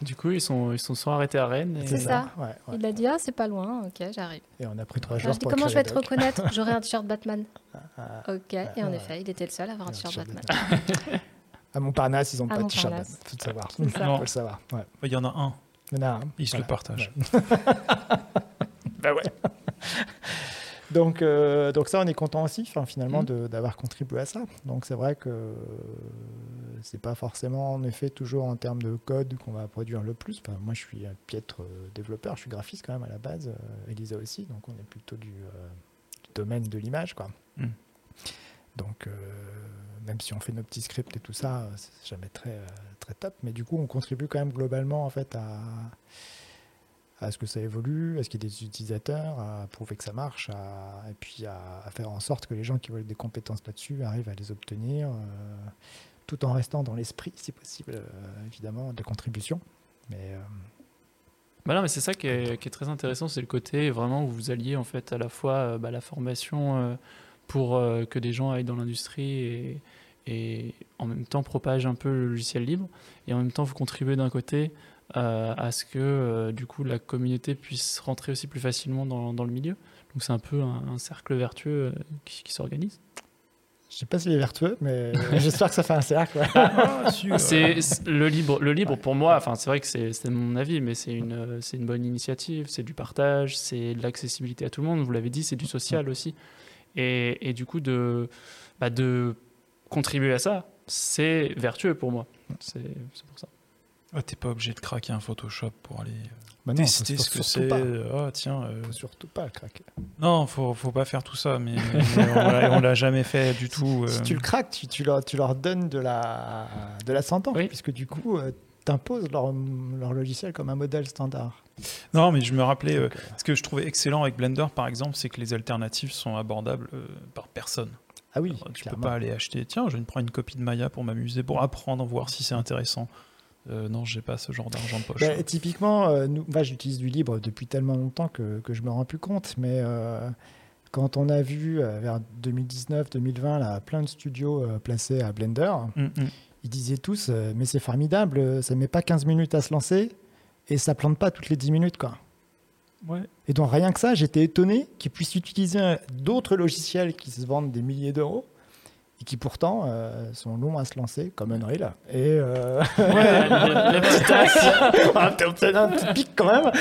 Du coup, ils sont, ils sont arrêtés à Rennes. et-
C'est ça.
Ouais, ouais.
Il a dit Ah, c'est pas loin, ok, j'arrive.
Et on a pris trois
Alors,
jours
je dis
pour
Comment je vais te reconnaître? J'aurai *laughs* un t-shirt Batman.
Ah,
Ok, et en
ouais.
effet, il était le seul à avoir un t-shirt Batman. *laughs*
À Montparnasse, ils ont
À
pas de t-shirt.
Montparnasse.
Faut le savoir. *laughs* Faut le savoir. Ouais.
Il y en a un,
Il y en a un.
ils se le partagent. *laughs*
Bah ouais. *laughs* donc, euh, donc ça, on est content aussi, finalement, de- d'avoir contribué à ça. Donc c'est vrai que c'est pas forcément, en effet, toujours en termes de code qu'on va produire le plus. Enfin, moi, je suis un piètre euh, développeur, je suis graphiste quand même à la base. euh, Elisa aussi, donc on est plutôt du, euh, du domaine de l'image, quoi.
Mhm.
Donc, euh, même si on fait nos petits scripts et tout ça, c'est jamais très, euh, très top. Mais du coup, on contribue quand même globalement en fait à, à ce que ça évolue, à ce qu'il y ait des utilisateurs, à prouver que ça marche, et puis à, faire en sorte que les gens qui veulent des compétences là-dessus arrivent à les obtenir, euh, tout en restant dans l'esprit, si possible, évidemment, de contribution. Mais
Bah non, mais c'est ça qui est, très intéressant, c'est le côté vraiment où vous alliez en fait à la fois bah, la formation pour euh, que des gens aillent dans l'industrie et, et en même temps propagent un peu le logiciel libre et en même temps vous contribuez d'un côté euh, à ce que euh, du coup la communauté puisse rentrer aussi plus facilement dans, dans le milieu. Donc c'est un peu un, un cercle vertueux euh, qui, qui s'organise.
je sais pas s'il est vertueux, mais *laughs* j'espère que ça fait un cercle.
Ah, si,
C'est le libre, le libre pour moi. Enfin, c'est vrai que c'est mon avis, mais c'est une, c'est une bonne initiative. C'est du partage, c'est de l'accessibilité à tout le monde. Vous l'avez dit, c'est du social aussi. Et, et du coup, de, bah, de contribuer à ça, c'est vertueux pour moi. C'est pour ça.
ah, T'es pas obligé de craquer un Photoshop pour aller euh,
Bah non,
tester ce que c'est. Ah, tiens. euh,
Faut surtout pas craquer.
Non, faut, faut pas faire tout ça, mais, mais on l'a- jamais fait du *laughs* tout. euh.
Si tu le craques, tu, tu leur, tu leur donnes de la, de la sentence,
Oui.
puisque du coup, tu imposes leur, leur logiciel comme un modèle standard.
Non, mais je me rappelais, euh,
Donc, euh,
ce que je trouvais excellent avec Blender, par exemple, c'est que les alternatives sont abordables euh, par personne.
ah oui,
Alors, tu
clairement.
peux pas aller acheter, tiens, je vais prendre une copie de Maya pour m'amuser, pour apprendre, voir si c'est intéressant. Euh, non, j'ai pas ce genre d'argent de poche.
Ben, typiquement, euh, nous, moi, j'utilise du libre depuis tellement longtemps que, que je me rends plus compte. Mais euh, quand on a vu vers 2019-2020 là, plein de studios placés à Blender,
Mm, mm.
ils disaient tous Mais c'est formidable, ça met pas 15 minutes à se lancer et ça plante pas toutes les 10 minutes. quoi.
Ouais.
Et donc rien que ça, j'étais étonné qu'ils puissent utiliser d'autres logiciels qui se vendent des milliers d'euros et qui pourtant euh, sont longs à se lancer, comme Unreal. Et euh,
la, *laughs* la petite tasse.
on a peut-être un petit pic quand même.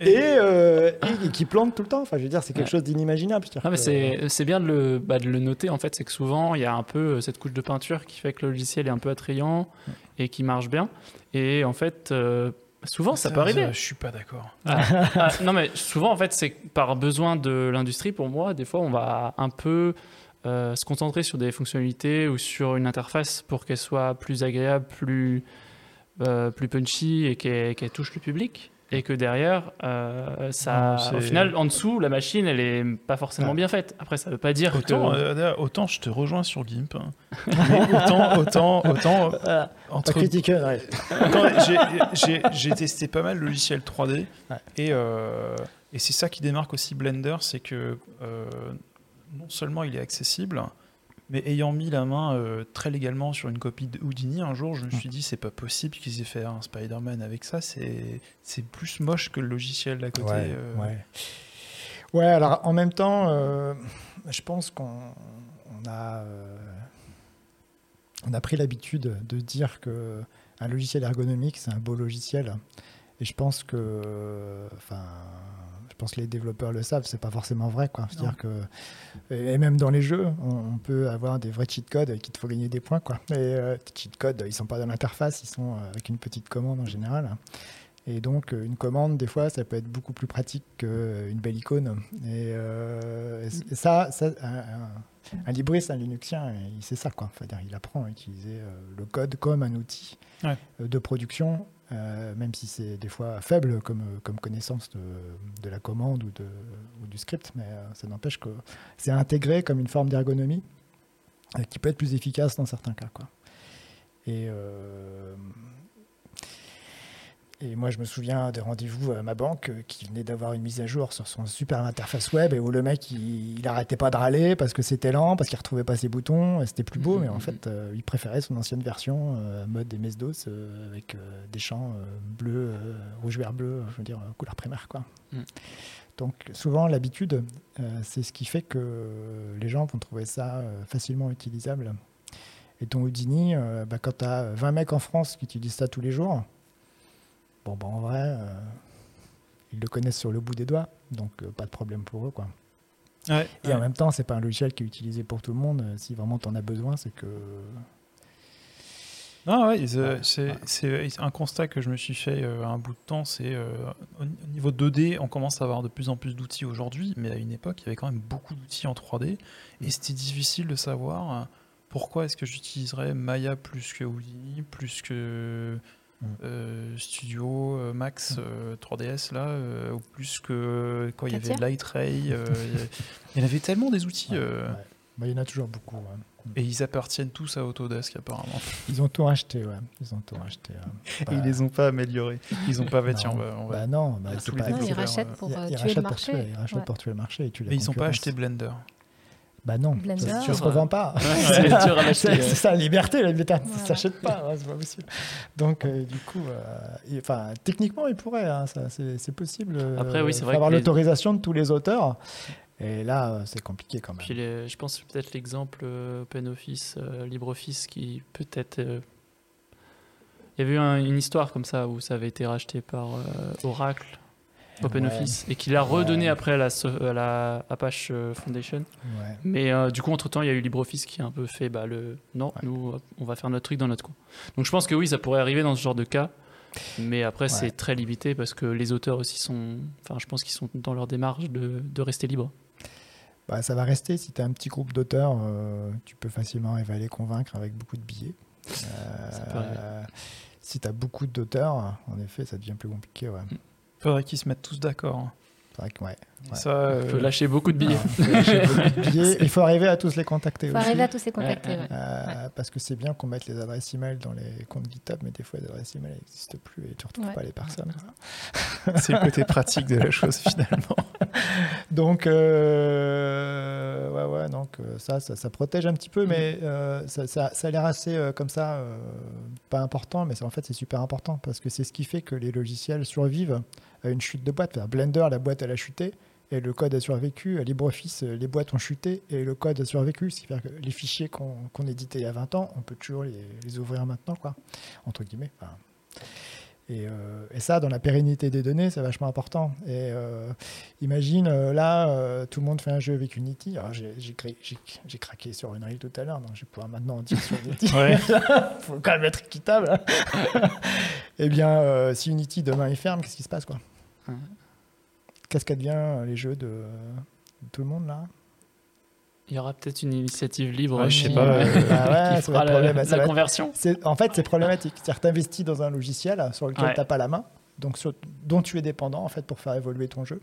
et, euh, et- et qui plante tout le temps. Enfin, je veux dire, c'est quelque
Ouais.
chose d'inimaginable.
Ah, mais c'est c'est bien de le, bah, de le noter en fait, c'est que souvent il y a un peu euh, cette couche de peinture qui fait que le logiciel est un peu attrayant et qui marche bien. Et en fait, euh, souvent ça, peut arriver.
Je suis pas d'accord.
Ah, non mais souvent en fait c'est que par besoin de l'industrie pour moi des fois on va un peu euh, se concentrer sur des fonctionnalités ou sur une interface pour qu'elle soit plus agréable, plus, euh, plus punchy et qu'elle touche le public. et que derrière, euh, ça,
Non,
au final, en dessous, la machine, elle est pas forcément
Ouais.
bien faite. Après, ça veut pas dire
Autant,
que.
euh, autant je te rejoins sur GIMP. hein. Autant, *laughs* autant, autant, euh, entre
ouais.
J'ai- testé pas mal le logiciel 3D
Ouais.
et, euh, et c'est ça qui démarque aussi Blender, c'est que euh, non seulement il est accessible, mais ayant mis la main euh, très légalement sur une copie de Houdini, un jour je me suis dit c'est pas possible qu'ils aient fait un Spider-Man avec ça, c'est plus moche que le logiciel d'à côté.
Ouais,
euh.
ouais. Ouais, alors en même temps, euh, je pense qu'on on a, on a pris l'habitude de dire que un logiciel ergonomique, c'est un beau logiciel. Et je pense que, enfin, pense que les développeurs le savent, c'est pas forcément vrai, quoi. C'est-à-dire que, et même dans les jeux, on, on peut avoir des vrais cheat codes qui te font gagner des points, quoi. Et euh, cheat codes, ils sont pas dans l'interface, ils sont euh, avec une petite commande en général. Et donc, euh, une commande, des fois, ça peut être beaucoup plus pratique qu'une belle icône. Et, euh, ça, ça un, libriste, un Linuxien, il sait ça, quoi. Enfin, il apprend à utiliser le code comme un outil
Ouais.
de production, euh, même si c'est des fois faible comme, euh, comme connaissance de, la commande ou, de, ou du script, mais euh, ça n'empêche que c'est intégré comme une forme d'ergonomie euh, qui peut être plus efficace dans certains cas, quoi. Et, euh, et moi, je me souviens des rendez-vous à ma banque euh, qui venait d'avoir une mise à jour sur son super interface web et où le mec, il, il arrêtait pas de râler parce que c'était lent, parce qu'il retrouvait pas ses boutons, c'était plus beau,
Mhm,
mais en
mhm.
fait, euh, il préférait son ancienne version, euh, mode des MS-DOS, euh, avec des champs bleus, rouge, vert, bleu, je veux dire, couleur primaire, quoi. Donc, souvent, l'habitude, c'est ce qui fait que les gens vont trouver ça facilement utilisable. Et ton Houdini, bah, quand tu as 20 mecs en France qui utilisent ça tous les jours, bon, bah, en vrai, euh, ils le connaissent sur le bout des doigts, donc euh, pas de problème pour eux. Quoi.
Ouais,
Et
ouais.
en même temps, c'est pas un logiciel qui est utilisé pour tout le monde. Euh, Si vraiment tu en as besoin, c'est que.
Non, ouais, c'est-
Ouais,
c'est un constat que je me suis fait un bout de temps. C'est au au niveau 2D, on commence à avoir de plus en plus d'outils aujourd'hui, mais à une époque, il y avait quand même beaucoup d'outils en 3D et c'était difficile de savoir pourquoi est-ce que j'utiliserais Maya plus que Houdini, plus que. Euh, Studio, euh, Max, euh, 3DS là, euh, ou plus que quoi Il y avait Light Ray. euh, *laughs* il y en avait tellement des outils.
Ouais,
euh,
ouais. Bah, il y en a toujours beaucoup. ouais.
Et ils appartiennent tous à Autodesk apparemment.
Ils ont tout racheté, ouais. Ils ont tout racheté. ouais. *laughs*
Et ils
Bah,
les ont pas améliorés. Ils ont pas fait, tiens, on
non.
va- on va
Bah non, bah,
les
ils rachètent
euh,
pour euh, tuer
rachètent
le
pour
marché.
tuer, ils rachètent
Ouais.
pour tuer le marché et tuer la
Et ils n'ont pas acheté Blender.
Bah non,
Blender.
ça, ça se revend
hein.
pas. *laughs*
c'est
ça, la liberté, la liberté, ça
Voilà.
s'achète pas, ouais, c'est pas possible. Donc, euh, du coup, euh, enfin, techniquement, il pourrait, hein, ça, c'est possible. euh,
Après, oui, c'est
faut
vrai
avoir
les-
l'autorisation de tous les auteurs. Et là, c'est compliqué quand même.
Puis les- je pense peut-être l'exemple euh, OpenOffice, euh, LibreOffice qui peut-être. euh, Il y avait eu un- une histoire comme ça où ça avait été racheté par euh, Oracle, OpenOffice, et qu'il a redonné
Ouais.
après à la, so- à la Apache euh, Foundation.
Ouais.
Mais euh, du coup, entre-temps, il y a eu LibreOffice qui a un peu fait bah, le non,
Ouais.
nous, on va faire notre truc dans notre coin. Donc je pense que oui, ça pourrait arriver dans ce genre de cas. Mais après,
Ouais.
c'est très limité parce que les auteurs aussi sont. Enfin, je pense qu'ils sont dans leur démarche de, de rester libres.
Bah, ça va rester. Si tu as un petit groupe d'auteurs, euh, tu peux facilement les convaincre avec beaucoup de billets. Euh, si tu as beaucoup d'auteurs, en effet, ça devient plus compliqué. Ouais.
Faudrait qu'ils se mettent tous d'accord. hein.
C'est vrai que, ouais. Ouais.
Ça,
Il faut
euh,
lâcher beaucoup de billets.
Alors, *laughs* faut lâcher beaucoup de billets. Il faut arriver à tous les contacter
Il faut
aussi.
arriver à tous les contacter.
Ouais,
ouais.
Euh, Parce que c'est bien qu'on mette les adresses email dans les comptes GitHub, mais des fois les adresses email n'existent plus et tu retrouves
Ouais.
pas les personnes.
c'est le côté pratique de la chose *laughs* finalement.
Donc, euh, ouais, ouais, donc euh, ça, ça, ça protège un petit peu, mais euh, ça, ça, ça a l'air assez euh, comme ça, euh, pas important, mais en fait c'est super important parce que c'est ce qui fait que les logiciels survivent à une chute de boîte. Enfin, Blender, la boîte elle a chuté et le code a survécu. LibreOffice, euh, les boîtes ont chuté et le code a survécu. C'est-à-dire que les fichiers qu'on qu'on éditait il y a 20 ans, on peut toujours les, ouvrir maintenant, quoi, entre guillemets. Et, euh, et ça, dans la pérennité des données, c'est vachement important. Et euh, imagine, euh, là, tout le monde fait un jeu avec Unity. Alors, j'ai craqué sur Unreal tout à l'heure, donc je vais pouvoir maintenant en dire sur Unity. *laughs*
Ouais. *laughs*
faut quand même être équitable. *laughs* eh bien, si Unity demain il ferme, qu'est-ce qui se passe quoi? Qu'est-ce qu'advient les jeux de, de tout le monde là?
Il y aura peut-être une initiative libre.
Ouais, je sais
qui-
pas, *laughs* euh,
Bah ouais,
qui fera la, conversion.
En fait, c'est problématique. C'est-à-dire que tu investis dans un logiciel sur lequel
Ouais.
tu n'as pas la main. donc sur- dont tu es dépendant en fait pour faire évoluer ton jeu.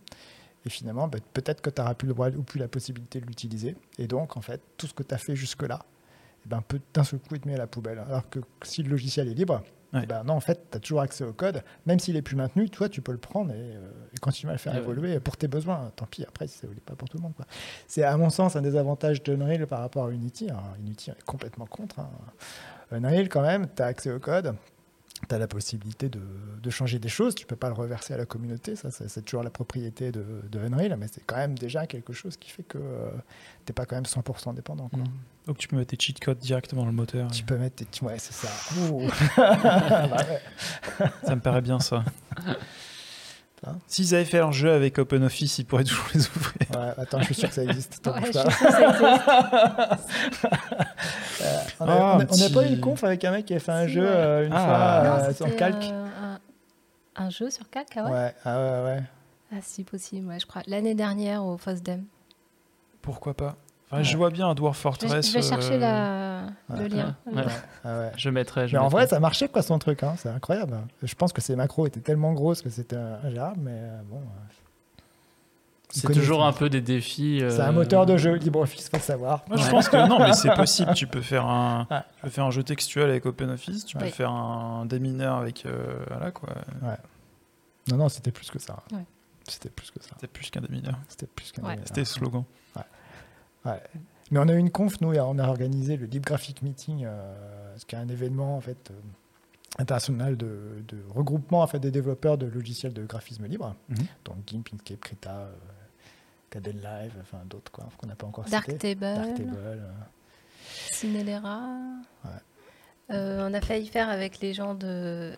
Et finalement, bah, peut-être que tu n'auras plus le droit ou plus la possibilité de l'utiliser. Et donc, en fait, tout ce que tu as fait jusque-là, eh ben, peut d'un seul coup être mis à la poubelle. Alors que si le logiciel est libre,
Ouais.
eh ben, non, en fait, tu as toujours accès au code. Même s'il est plus maintenu, toi, tu peux le prendre et, euh, et continuer à le faire
ouais.
évoluer pour tes besoins. Tant pis, après, si ça ne pas pour tout le monde. C'est, à mon sens, un des avantages d'Unreal par rapport à Unity. Alors, Unity est complètement contre. hein. Unreal, quand même, tu as accès au code. Tu as la possibilité de, de changer des choses. Tu peux pas le reverser à la communauté. Ça, c'est toujours la propriété de, de Unreal. Mais c'est quand même déjà quelque chose qui fait que tu n'es pas quand même 100% dépendant. quoi.
Mm.
Donc tu peux mettre tes cheat codes directement dans le moteur.
Tu peux mettre tes... Ouais, c'est ça. *laughs* *laughs* Bah ouais.
Ça me paraît bien ça. *laughs*
Hein
S'ils avaient fait leur jeu avec OpenOffice, ils pourraient toujours les ouvrir.
Ouais, attends, je suis sûr que ça existe. T'en
Ouais,
bouge
je
pas.
suis sûre que ça existe. *laughs*
Euh, on
Ah, un
n'a pas eu une conf avec un mec qui a fait un
Si,
jeu
ouais.
euh, une
Ah.
fois
Non,
euh, sur calque.
euh, un, un jeu sur calque, ah ouais,
ouais. ah ouais, ouais.
Ah si, possible, ouais, je crois. L'année dernière au FOSDEM.
Pourquoi pas? Enfin,
Ouais.
Je vois bien un Dwarf
Je vais,
Fortress.
je vais chercher
euh,
la, le lien.
Ouais.
Ah ouais.
Je mettrai. je
Mais en vrai, ça marchait quoi son truc, hein, c'est incroyable. Je pense que ces macros étaient tellement grosses que c'était ingérable, mais euh, bon. euh,
c'est toujours un peu des défis.
C'est un moteur de jeu LibreOffice, faut le savoir.
Moi, je pense que non, mais c'est *laughs* possible. Tu peux faire un,
Ouais.
tu peux faire un jeu textuel avec OpenOffice. Tu peux faire un démineur avec, euh, voilà quoi.
Non, non, c'était plus que ça.
Ouais.
C'était plus que ça.
C'était plus qu'un démineur.
C'était plus qu'un
Ouais.
démineur.
C'était le
Mais on a eu une conf, nous, et on a organisé le Deep Graphic Meeting, euh, ce qui est un événement en fait euh, international de, de regroupement en fait des développeurs de logiciels de graphisme libre,
Mhm.
donc GIMP, Inkscape, Krita, euh, Caden Live, enfin d'autres quoi qu'on n'a pas encore.
Darktable,
Darktable. euh,
Cinelera.
Ouais.
Euh, on a failli faire avec les gens de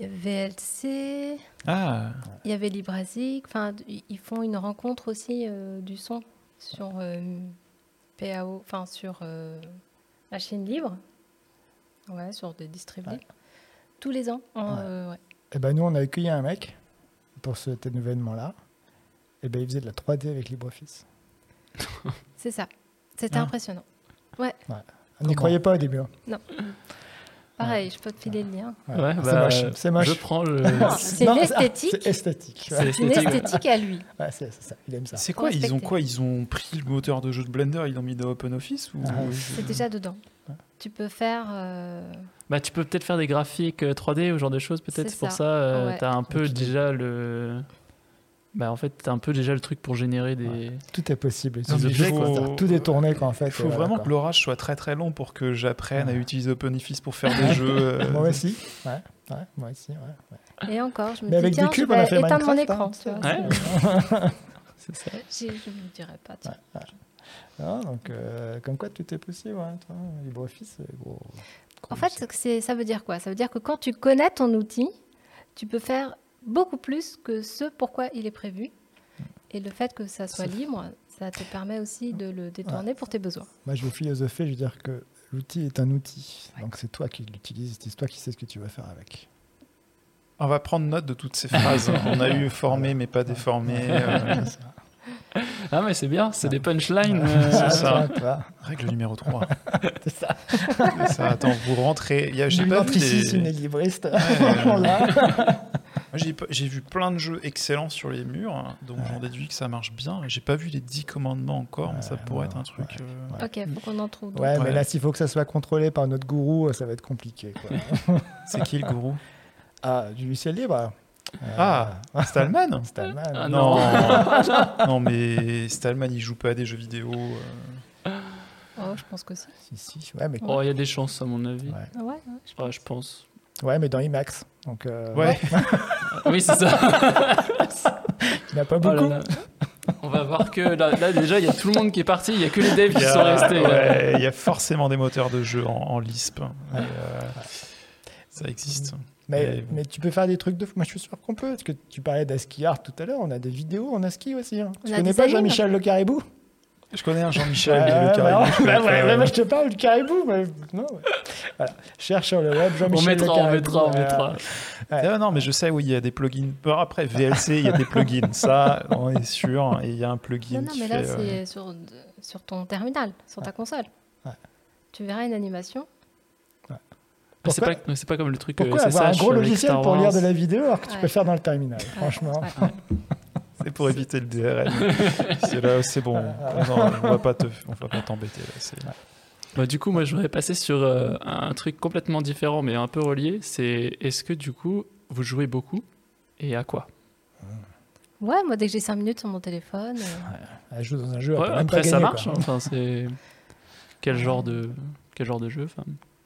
VLC.
Ah,
Il y avait Librasic. Enfin, ils font une rencontre aussi euh, du son sur euh, PAO, enfin sur euh, machine libre. Ouais, sur des distribs
Ouais.
libres. Tous les ans. en,
Ouais.
euh, ouais.
Et ben nous, on a accueilli un mec pour cet événement-là. Et ben il faisait de la 3D avec LibreOffice.
C'est ça. C'était
Ah.
impressionnant.
On n'y croyait pas au début. hein.
Pareil, je peux te filer le lien.
Ouais.
Ouais,
c'est
bah,
moche. C'est moche.
Je prends le.
C'est l'esthétique.
C'est esthétique.
C'est esthétique.
esthétique à lui.
Ouais, c'est c'est ça. Il aime ça.
c'est quoi Ils ont quoi Ils ont pris le moteur de jeu de Blender, ils l'ont mis dans OpenOffice ou
Ah oui.
C'est déjà dedans.
Ouais.
Tu peux faire. euh,
Bah, tu peux peut-être faire des graphiques euh, 3D ou ce genre de choses, peut-être.
C'est
pour
ça.
ça, euh,
Ouais.
t'as un peu déjà le. Bah, en fait, t'as un peu déjà le truc pour générer des.
Tout est possible. Il
il
faut- Tout est tourné quoi en fait.
Il faut vraiment
quoi.
que l'orage soit très très long pour que j'apprenne à
Ouais.
utiliser OpenOffice pour faire des *laughs* jeux. euh,
Moi aussi. Ouais, ouais, moi aussi. Ouais, ouais.
Et encore, je me
Mais
dis,
avec
tiens,
des cubes,
je
on a
vais
fait
éteindre mon écran.
hein.
tu vois.
Ouais. *laughs* C'est ça.
Je ne vous dirai pas. tiens.
Ah, donc, euh, comme quoi tout est possible. hein, LibreOffice, c'est gros.
En fait, ça veut dire quoi? Ça veut dire que quand tu connais ton outil, tu peux faire beaucoup plus que ce pourquoi il est prévu. Et le fait que ça soit libre, ça te permet aussi de le détourner pour tes besoins.
moi je vais philosopher, je veux dire que l'outil est un outil. Donc c'est toi qui l'utilises, c'est toi qui sais ce que tu vas faire avec.
On va prendre note de toutes ces phrases. *laughs* On a eu formé mais pas déformé. euh. *laughs*
Ah, mais c'est bien, c'est des punchlines. Euh,
c'est ça. Règle numéro 3. *laughs*
C'est ça.
ça. Attends, vous rentrez. Il y a, j'ai
Je
pas
rentre
vu
ici,
des-
c'est une équilibriste.
Ouais. J'ai, vu plein de jeux excellents sur les murs, hein, donc j'en déduis que ça marche bien. J'ai pas vu les 10 commandements encore, mais ça
Ouais,
pourrait
non,
être un truc.
ouais.
euh,
Ouais.
Ok, faut qu'on en trouve.
Ouais, mais
Ouais.
là, s'il faut que ça soit contrôlé par notre gourou, ça va être compliqué. *laughs*
C'est qui le gourou?
Ah, du logiciel libre Euh,
Ah, Stallman? *laughs*
Stallman.
Ah,
Non, *laughs* non, mais Stallman il joue pas à des jeux vidéo. euh.
Oh, je pense que si.
Si, si. Ouais, mais,
Oh, il y a des chances, à mon avis.
Ouais.
Ah ouais, ouais, je
Ouais, je pense.
ouais, mais dans IMAX. Donc, euh,
Ouais,
Oui, c'est ça. *laughs*
il n'y a pas
Oh
beaucoup.
là là. On va voir que là, là, déjà, il y a tout le monde qui est parti. Il y a que les devs qui sont restés.
ouais, il y a forcément des moteurs de jeu en, en Lisp. Et, euh, ça existe.
Mais,
Et-
mais tu peux faire des trucs de fou. Moi, je suis sûr qu'on peut. Parce que tu parlais d'ASCII Art tout à l'heure. On a des vidéos en ASCII aussi. hein. Tu connais pas. Jean-Michel Le Caribou
Je connais un Jean-Michel, *laughs*
Ouais,
mais le caribou,
bah,
je connais
ouais,
pas.
ouais, ouais, moi, je te parle du caribou. mais non, ouais. Voilà. Cherche sur le web
On
Jean-Michel Le
mettra, on mettra, on mettra.
Ah non, mais je sais, oui, il y a des plugins. Bon, après, VLC, il y a des plugins. *laughs* Ça, on est sûr. Et il y a un plugin
Non, non,
qui
mais là,
fait, euh,
c'est sur, sur ton terminal, sur ta console.
Ouais.
Tu verras une animation.
c'est
Pourquoi-
pas, c'est pas comme le truc
Pourquoi
euh,
avoir un gros logiciel pour lire de la vidéo alors que tu peux faire dans le terminal Franchement. *laughs*
C'est pour éviter le DRM. c'est là, c'est bon. Non, on va pas te, on va pas t'embêter là. c'est-
Bah, du coup, moi, je voudrais passer sur euh, un truc complètement différent, mais un peu relié. C'est est-ce que du coup, vous jouez beaucoup et à quoi?
Ouais, moi, dès que j'ai 5 minutes sur mon téléphone. euh,
Elle joue dans un jeu, elle
Ouais, Après, ça
gagner,
marche.
quoi.
hein. Enfin, c'est quel genre de quel genre de jeu enfin,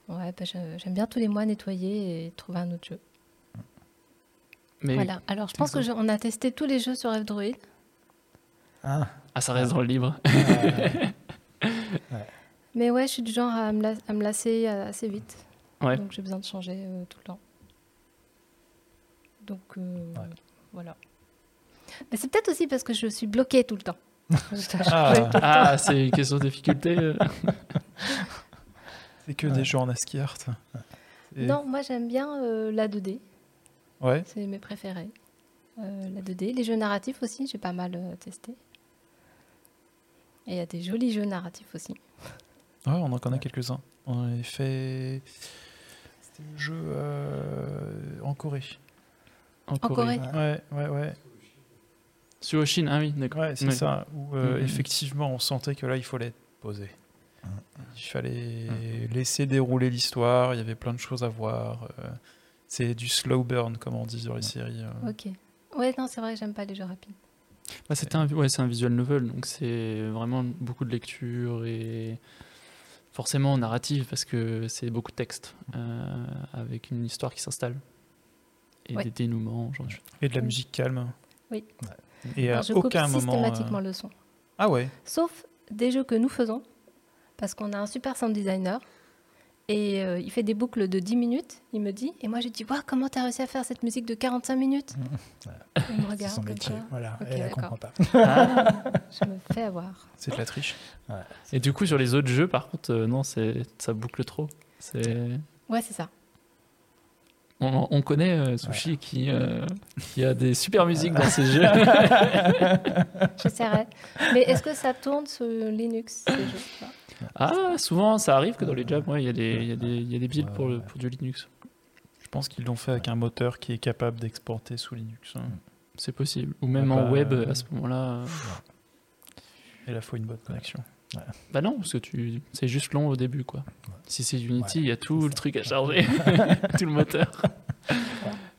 ouais, bah, je- j'aime bien tous les mois nettoyer et trouver un autre jeu.
Mais
Voilà. Alors, je pense que je- on a testé tous les jeux sur F-Droid.
Ah,
ah, ça reste dans le livre.
euh, *laughs*
Mais ouais, je suis du genre à me, la- à me lasser euh, assez vite.
Ouais.
Donc j'ai besoin de changer euh, tout le temps. Donc euh,
Ouais.
voilà. Mais c'est peut-être aussi parce que je suis bloquée tout le temps. *laughs*
Ah.
Ah, c'est une question de difficulté. euh.
C'est que
Ouais.
des jeux en ASCII art. Et-
Non, moi j'aime bien euh, la 2D.
Ouais.
C'est mes préférés. Euh, la 2D. Les jeux narratifs aussi, j'ai pas mal euh, testé. Et il y a des jolis jeux narratifs aussi. *laughs*
Ouais, on en connaît quelques-uns. On avait fait. C'était le jeu euh, en Corée.
En
Corée.
Ouais, ouais, ouais.
Sur Oshin, ah oui, d'accord.
Ouais, c'est
Ouais.
ça. Où euh,
Mhm.
effectivement, on sentait que là, il fallait être posé. Il fallait laisser dérouler l'histoire. Il y avait plein de choses à voir. euh, C'est du slow burn, comme on dit dans les séries. euh.
Ok. Ouais, non, c'est vrai, j'aime pas les jeux rapides.
Bah, c'était un, ouais, c'est un visual novel, donc c'est vraiment beaucoup de lecture et forcément narrative parce que c'est beaucoup de texte euh, avec une histoire qui s'installe et
Ouais.
des dénouements. Genre.
Et de la musique calme.
Oui.
Et à
je coupe
aucun moment.
systématiquement
euh,
le son.
Ah ouais.
Sauf des jeux que nous faisons, parce qu'on a un super sound designer. Et euh, il fait des boucles de 10 minutes, il me dit. Et moi, je dis Waouh, comment t'as réussi à faire cette musique de 45 minutes *laughs* Il me
c'est
regarde
son
comme
métier.
ça.
Voilà,
Ok,
et elle
d'accord.
comprend pas. *laughs*
Je me fais avoir.
C'est de la triche.
Et du coup, sur les autres jeux, par contre, euh, non, ça boucle trop.
Ouais, c'est ça.
On, on connaît euh, Sushi qui, euh, qui a des super musiques dans ses *laughs* jeux.
J'essaierai. Mais est-ce que ça tourne sur Linux, ces jeux
Ah, souvent, ça arrive que dans les jabs, ouais, il y, a des- y, a des- il y a des builds pour, le- pour du Linux.
Je pense qu'ils l'ont fait avec un moteur qui est capable d'exporter sous Linux. hein.
C'est possible. Ou même
Ah
en
bah,
web,
euh,
à ce moment-là. euh,
Et là, il faut une bonne connexion.
Bah non, parce que tu... c'est juste long au début, quoi. Si c'est Unity,
Ouais,
il y a tout le
ça.
truc à charger, *laughs* *laughs* tout le moteur.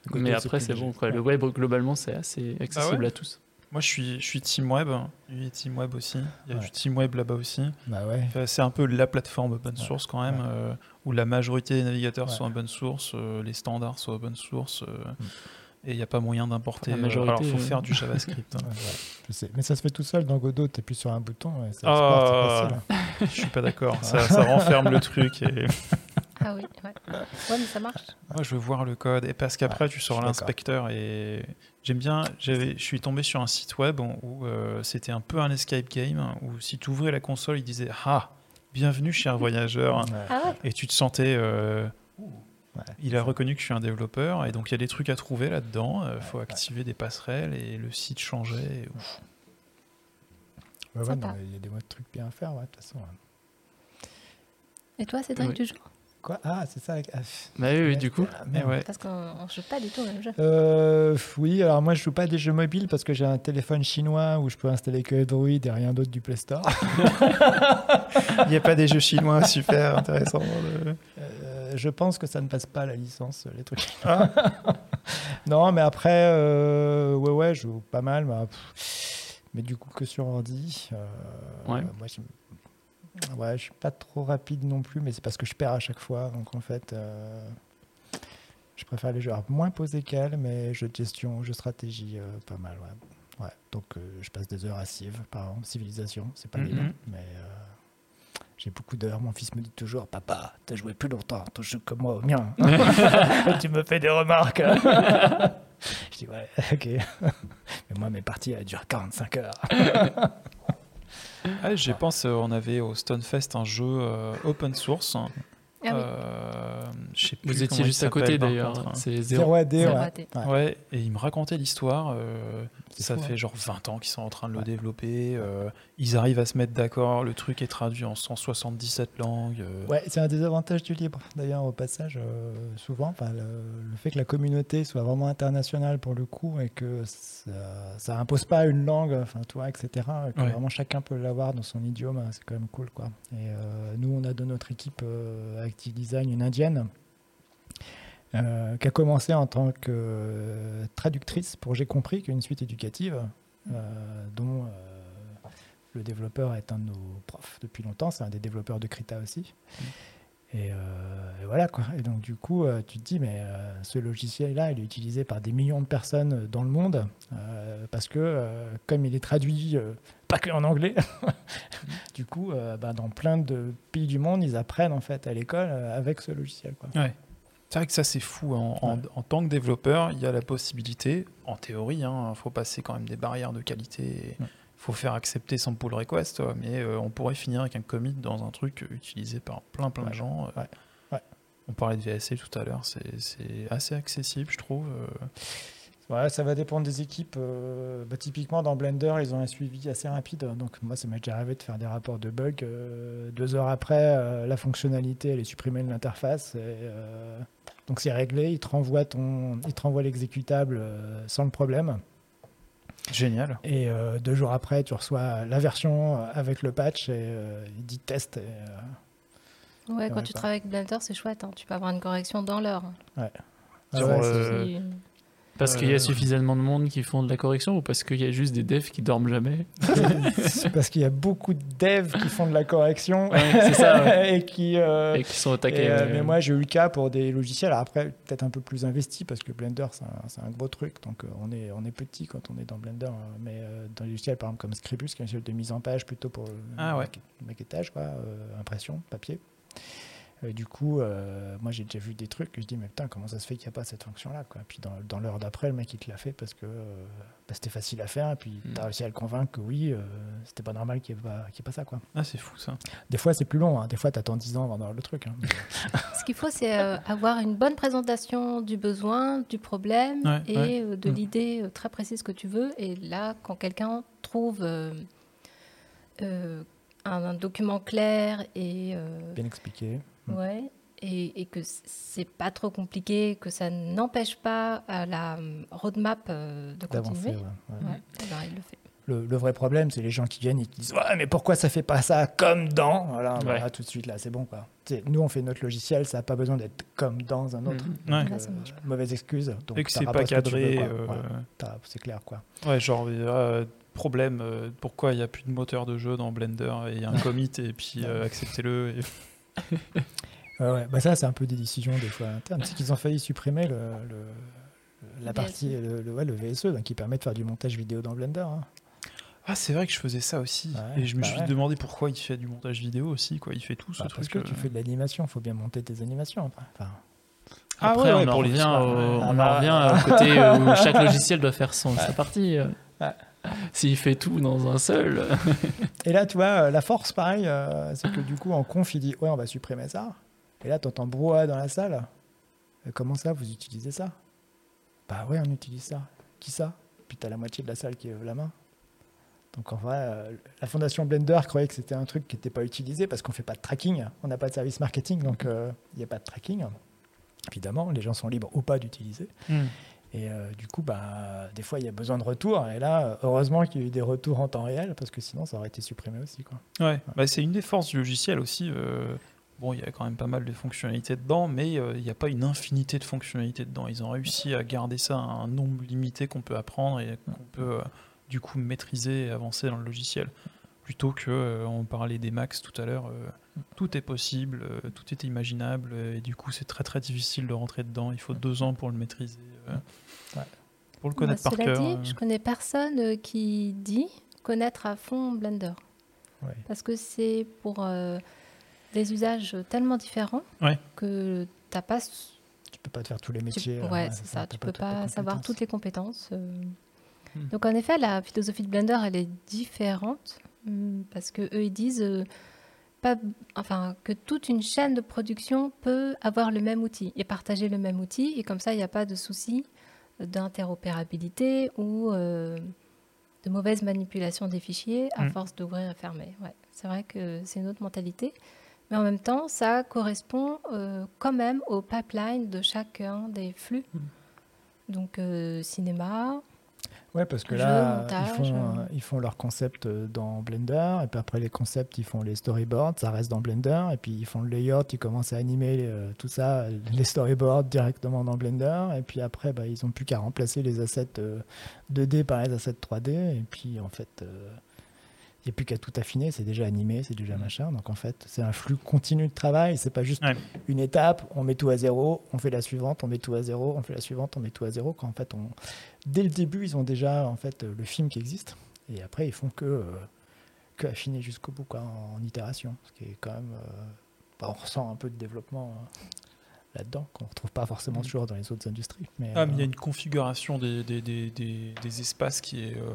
Côté,
Mais après, c'est bon. Quoi. Le web, globalement, c'est assez accessible
ouais
à tous.
Moi, je suis, je suis Team Web. Il y a Team Web aussi. Il y a
Ouais.
du Team Web là-bas aussi.
Bah ouais.
Enfin, c'est un peu la plateforme open source quand même,
Ouais.
euh, où la majorité des navigateurs
Ouais.
sont open source, euh, les standards sont open source, euh,
Mm.
Et il n'y a pas moyen d'importer.
La
euh,
majorité,
alors, il faut
euh.
faire du JavaScript. hein.
Ouais, *laughs* ouais, je sais. Mais ça se fait tout seul dans Godot, t'appuies sur un bouton et ça
Ah.
exporte, c'est facile. *laughs*
Je suis pas d'accord. Ça, ça renferme le truc. Et... *laughs*
Ah oui, ouais. Ouais, mais ça marche.
Moi, je veux voir le code. Et parce qu'après,
Ouais,
tu sors l'inspecteur et j'aime bien. j'avais- Je suis tombé sur un site web où euh, c'était un peu un escape game où si tu ouvrais la console, il disait Ah, bienvenue, cher voyageur.
Ouais.
Ah ouais
Et tu te sentais. euh,
Ouais.
Il a reconnu que je suis un développeur et donc il y a des trucs à trouver là-dedans. Il faut
ouais.
activer des passerelles et le site changeait. et ouf.
Ouais, ouais,
Sympa.
non, mais il y a des mois de trucs bien à faire, ouais, de toute façon. hein.
Et toi, Cédric,
Oui.
tu joues
Quoi? Ah, c'est ça. avec- ah.
Bah oui, oui, du coup.
Ah,
Mais ouais.
Parce qu'on ne joue pas du tout au même jeu.
Euh, oui, alors moi je joue pas à des jeux mobiles parce que j'ai un téléphone chinois où je peux installer que Android et rien d'autre du Play Store. *laughs*
Il n'y a pas des jeux chinois super intéressants.
Euh, je pense que ça ne passe pas la licence, les trucs. *laughs* *laughs* non, mais après, euh, ouais, ouais, je joue pas mal, bah, pff, mais du coup que sur ordi. euh,
Ouais.
Moi, je, ouais, je suis pas trop rapide non plus, mais c'est parce que je perds à chaque fois, donc en fait. euh, je préfère les jeux alors, moins posés qu'elle, mais jeux de gestion, jeux de stratégie, euh, pas mal. Ouais. Ouais, donc je passe des heures à Civ, par exemple, Civilisation, c'est pas
Mhm.
libre, mais euh, j'ai beaucoup d'heures. Mon fils me dit toujours Papa, t'as joué plus longtemps ton jeu que moi au mien. *laughs* tu me fais des remarques. *laughs* je dis Ouais, ok. *laughs* mais moi, mes parties, elles durent 45 heures.
Ah, J'y pense, on avait au Stonefest un jeu euh, open source hein,
Ah oui.
Euh, je sais plus
Vous étiez juste à côté d'ailleurs.
hein.
C'est
0
zéro.
AD,
Zéro
ouais.
AD.
Ouais.
Ouais, et il me racontait l'histoire. euh, ça
fou,
fait
hein.
genre 20 ans qu'ils sont en train de le
Ouais.
développer. euh, ils arrivent à se mettre d'accord. Le truc est traduit en 177 langues. euh,
Ouais, c'est un des avantages du libre, d'ailleurs, au passage, euh, souvent. Enfin, le, le fait que la communauté soit vraiment internationale pour le coup et que ça, ça impose pas une langue, enfin, toi, etc. et Que
Ouais.
vraiment chacun peut l'avoir dans son idiome, c'est quand même cool, quoi. Et euh, nous, on a dans notre équipe Active Design une indienne euh, qui a commencé en tant que euh, traductrice pour J'ai compris, qui est une suite éducative, euh, dont le développeur est un de nos profs depuis longtemps, c'est un des développeurs de Krita aussi. Et, euh, et voilà quoi. Et donc du coup, tu te dis, mais ce logiciel-là, il est utilisé par des millions de personnes dans le monde parce que comme il est traduit pas que en anglais, *laughs* du coup, euh, bah, dans plein de pays du monde, ils apprennent en fait à l'école euh, avec ce logiciel. Quoi.
C'est vrai que ça, c'est fou. En, en-
Ouais.
en tant que développeur, il y a la possibilité, en théorie, il faut passer quand même des barrières de qualité. Il
Ouais.
faut faire accepter son pull request, ouais, mais euh, on pourrait finir avec un commit dans un truc utilisé par plein plein de
Ouais.
gens.
Ouais. Ouais.
On parlait de VSC tout à l'heure, c'est c'est assez accessible, je trouve.
Ouais, ça va dépendre des équipes. euh, bah, typiquement, dans Blender, ils ont un suivi assez rapide. Donc, moi, ça m'est déjà arrivé de faire des rapports de bugs. euh, deux heures après, euh, la fonctionnalité, elle est supprimée de l'interface. et, euh, donc, c'est réglé. Il te renvoie, ton, il te renvoie l'exécutable euh, sans le problème.
Génial.
Et euh, deux jours après, tu reçois la version avec le patch et euh, il dit test. Et, euh,
Ouais, quand
Ouais,
tu travailles avec Blender, c'est chouette. hein. Tu peux avoir une correction dans l'heure.
ah
Sur,
ouais,
euh,
Parce qu'il y a suffisamment de monde qui font de la correction ou parce qu'il y a juste des devs qui dorment jamais
c'est *laughs* parce qu'il y a beaucoup de devs qui font de la correction
Ouais, c'est ça, ouais. *laughs*
et qui. euh,
et qui sont attaqués.
Et, euh, mais moi, j'ai eu le cas pour des logiciels. Alors après, peut-être un peu plus investi parce que Blender, c'est un, gros truc. Donc, euh, on, est, on est petit quand on est dans Blender. euh, mais euh, dans les logiciels, par exemple, comme Scribus, qui est un logiciel de mise en page plutôt pour le
Ah ouais.
maquettage, quoi, euh, impression, papier. Euh, du coup, euh, moi, j'ai déjà vu des trucs que je dis, mais putain, comment ça se fait qu'il n'y a pas cette fonction-là quoi. Puis dans, dans l'heure d'après, le mec, il te l'a fait parce que euh, bah, c'était facile à faire. Et puis, tu as réussi à le convaincre que oui, euh, c'était pas normal qu'il n'y ait, y ait pas ça. Quoi.
Ah, c'est fou ça.
Des fois, c'est plus long. hein. Des fois, tu attends 10 ans avant d'avoir le truc. hein. *laughs*
Ce qu'il faut, c'est euh, avoir une bonne présentation du besoin, du problème
Ouais,
et
ouais.
euh, de
Mm.
l'idée euh, très précise que tu veux. Et là, quand quelqu'un trouve euh, euh, un, un document clair et, euh,
Bien expliqué. Mm.
ouais, et, et que c'est pas trop compliqué, que ça n'empêche pas à la roadmap de continuer,
ouais, ouais.
ouais, il le fait.
Le, le vrai problème, c'est les gens qui viennent et qui disent Ouais, mais pourquoi ça fait pas ça comme dans? Voilà, voilà, tout de suite, là, c'est bon. Quoi. Nous, on fait notre logiciel, ça n'a pas besoin d'être comme dans un autre.
Ouais.
Donc,
Là, ça marche pas.
mauvaise excuse. Donc,
Et que c'est pas cadré. euh,
Ouais, c'est clair, quoi.
Ouais, genre, euh, problème, euh, pourquoi il n'y a plus de moteur de jeu dans Blender et il y a un *laughs* commit et puis euh, acceptez-le. et-
Ouais, ouais. Bah, ça, c'est un peu des décisions, des fois, internes. C'est qu'ils ont failli supprimer le, le- la
VSE.
partie, le, le- ouais, le VSE, donc, qui permet de faire du montage vidéo dans Blender. hein.
Ah, c'est vrai que je faisais ça aussi.
Ouais,
et je me
bah
suis demandé pourquoi il fait du montage vidéo aussi. Quoi. Il fait tout ce
Bah, parce
truc.
que tu
euh.
fais de l'animation, il faut bien monter tes animations. après. Enfin,
Ah
Après,
ouais,
on, en
les
revient au, on
Ah,
en revient au *laughs* côté euh, où chaque logiciel doit faire son, sa partie. S'il fait tout dans un seul.
Et là, tu vois, euh, la force, pareil, euh, c'est que du coup, en conf, il dit Ouais, on va supprimer ça. Et là, tu entends brouhaha dans la salle. Euh, Comment ça, vous utilisez ça? Bah ouais, on utilise ça. Qui ça? Puis t'as la moitié de la salle qui lève la main. Donc en vrai, euh, la fondation Blender croyait que c'était un truc qui n'était pas utilisé parce qu'on fait pas de tracking, on n'a pas de service marketing, donc euh, il n'y a pas de tracking. Évidemment, les gens sont libres ou pas d'utiliser.
Hmm.
Et euh, du coup, bah, des fois, il y a besoin de retours. Et là, euh, heureusement qu'il y a eu des retours en temps réel, parce que sinon, ça aurait été supprimé aussi. Quoi.
Ouais, bah, c'est une des forces du logiciel aussi. euh, Bon, il y a quand même pas mal de fonctionnalités dedans, mais euh, il n'y a pas une infinité de fonctionnalités dedans. Ils ont réussi à garder ça à un nombre limité qu'on peut apprendre et qu'on peut euh, du coup maîtriser et avancer dans le logiciel. Plutôt que, euh, on parlait des max tout à l'heure, euh, tout est possible, euh, tout est imaginable, euh, et du coup c'est très très difficile de rentrer dedans. Il faut deux ans pour le maîtriser, euh,
Ouais.
pour le connaître
Bah,
par cœur.
dit,
euh.
je connais personne qui dit connaître à fond Blender.
Ouais.
Parce que c'est pour euh, des usages tellement différents
Ouais.
que t'as pas.
Tu peux pas te faire tous les
tu-
métiers. euh,
ouais, c'est ça.
t'as
Tu peux pas savoir toutes les compétences. euh.
Hmm.
Donc en effet, la philosophie de Blender, elle est différente parce que eux ils disent euh, pas, enfin, que toute une chaîne de production peut avoir le même outil et partager le même outil. Et comme ça, il n'y a pas de souci d'interopérabilité ou euh, de mauvaise manipulation des fichiers à
Mm.
force d'ouvrir et fermer. Ouais, c'est vrai que c'est une autre mentalité. Mais en même temps, ça correspond euh, quand même au pipeline de chacun des flux.
Mm.
Donc, euh, cinéma,
Ouais, parce que
Jeu,
là,
montage,
ils, font,
euh.
ils font leurs concepts euh, dans Blender, et puis après les concepts, ils font les storyboards, ça reste dans Blender, et puis ils font le layout, ils commencent à animer euh, tout ça, euh, les storyboards directement dans Blender, et puis après, bah, ils n'ont plus qu'à remplacer les assets euh, 2D par les assets 3D, et puis en fait, n'y a plus qu'à tout affiner, c'est déjà animé, c'est déjà machin, donc en fait, c'est un flux continu de travail, c'est pas juste
Ouais.
une étape, on met tout à zéro, on fait la suivante, on met tout à zéro, on fait la suivante, on met tout à zéro. Quand en fait, on, dès le début, ils ont déjà en fait le film qui existe, et après ils font que, euh, que affiner jusqu'au bout, quoi, en, en itération, ce qui est quand même, euh, bah, on ressent un peu de développement euh, là-dedans qu'on retrouve pas forcément toujours dans les autres industries. Mais,
Ah, mais il y a
euh,
une configuration des, des, des, des- des espaces qui est euh,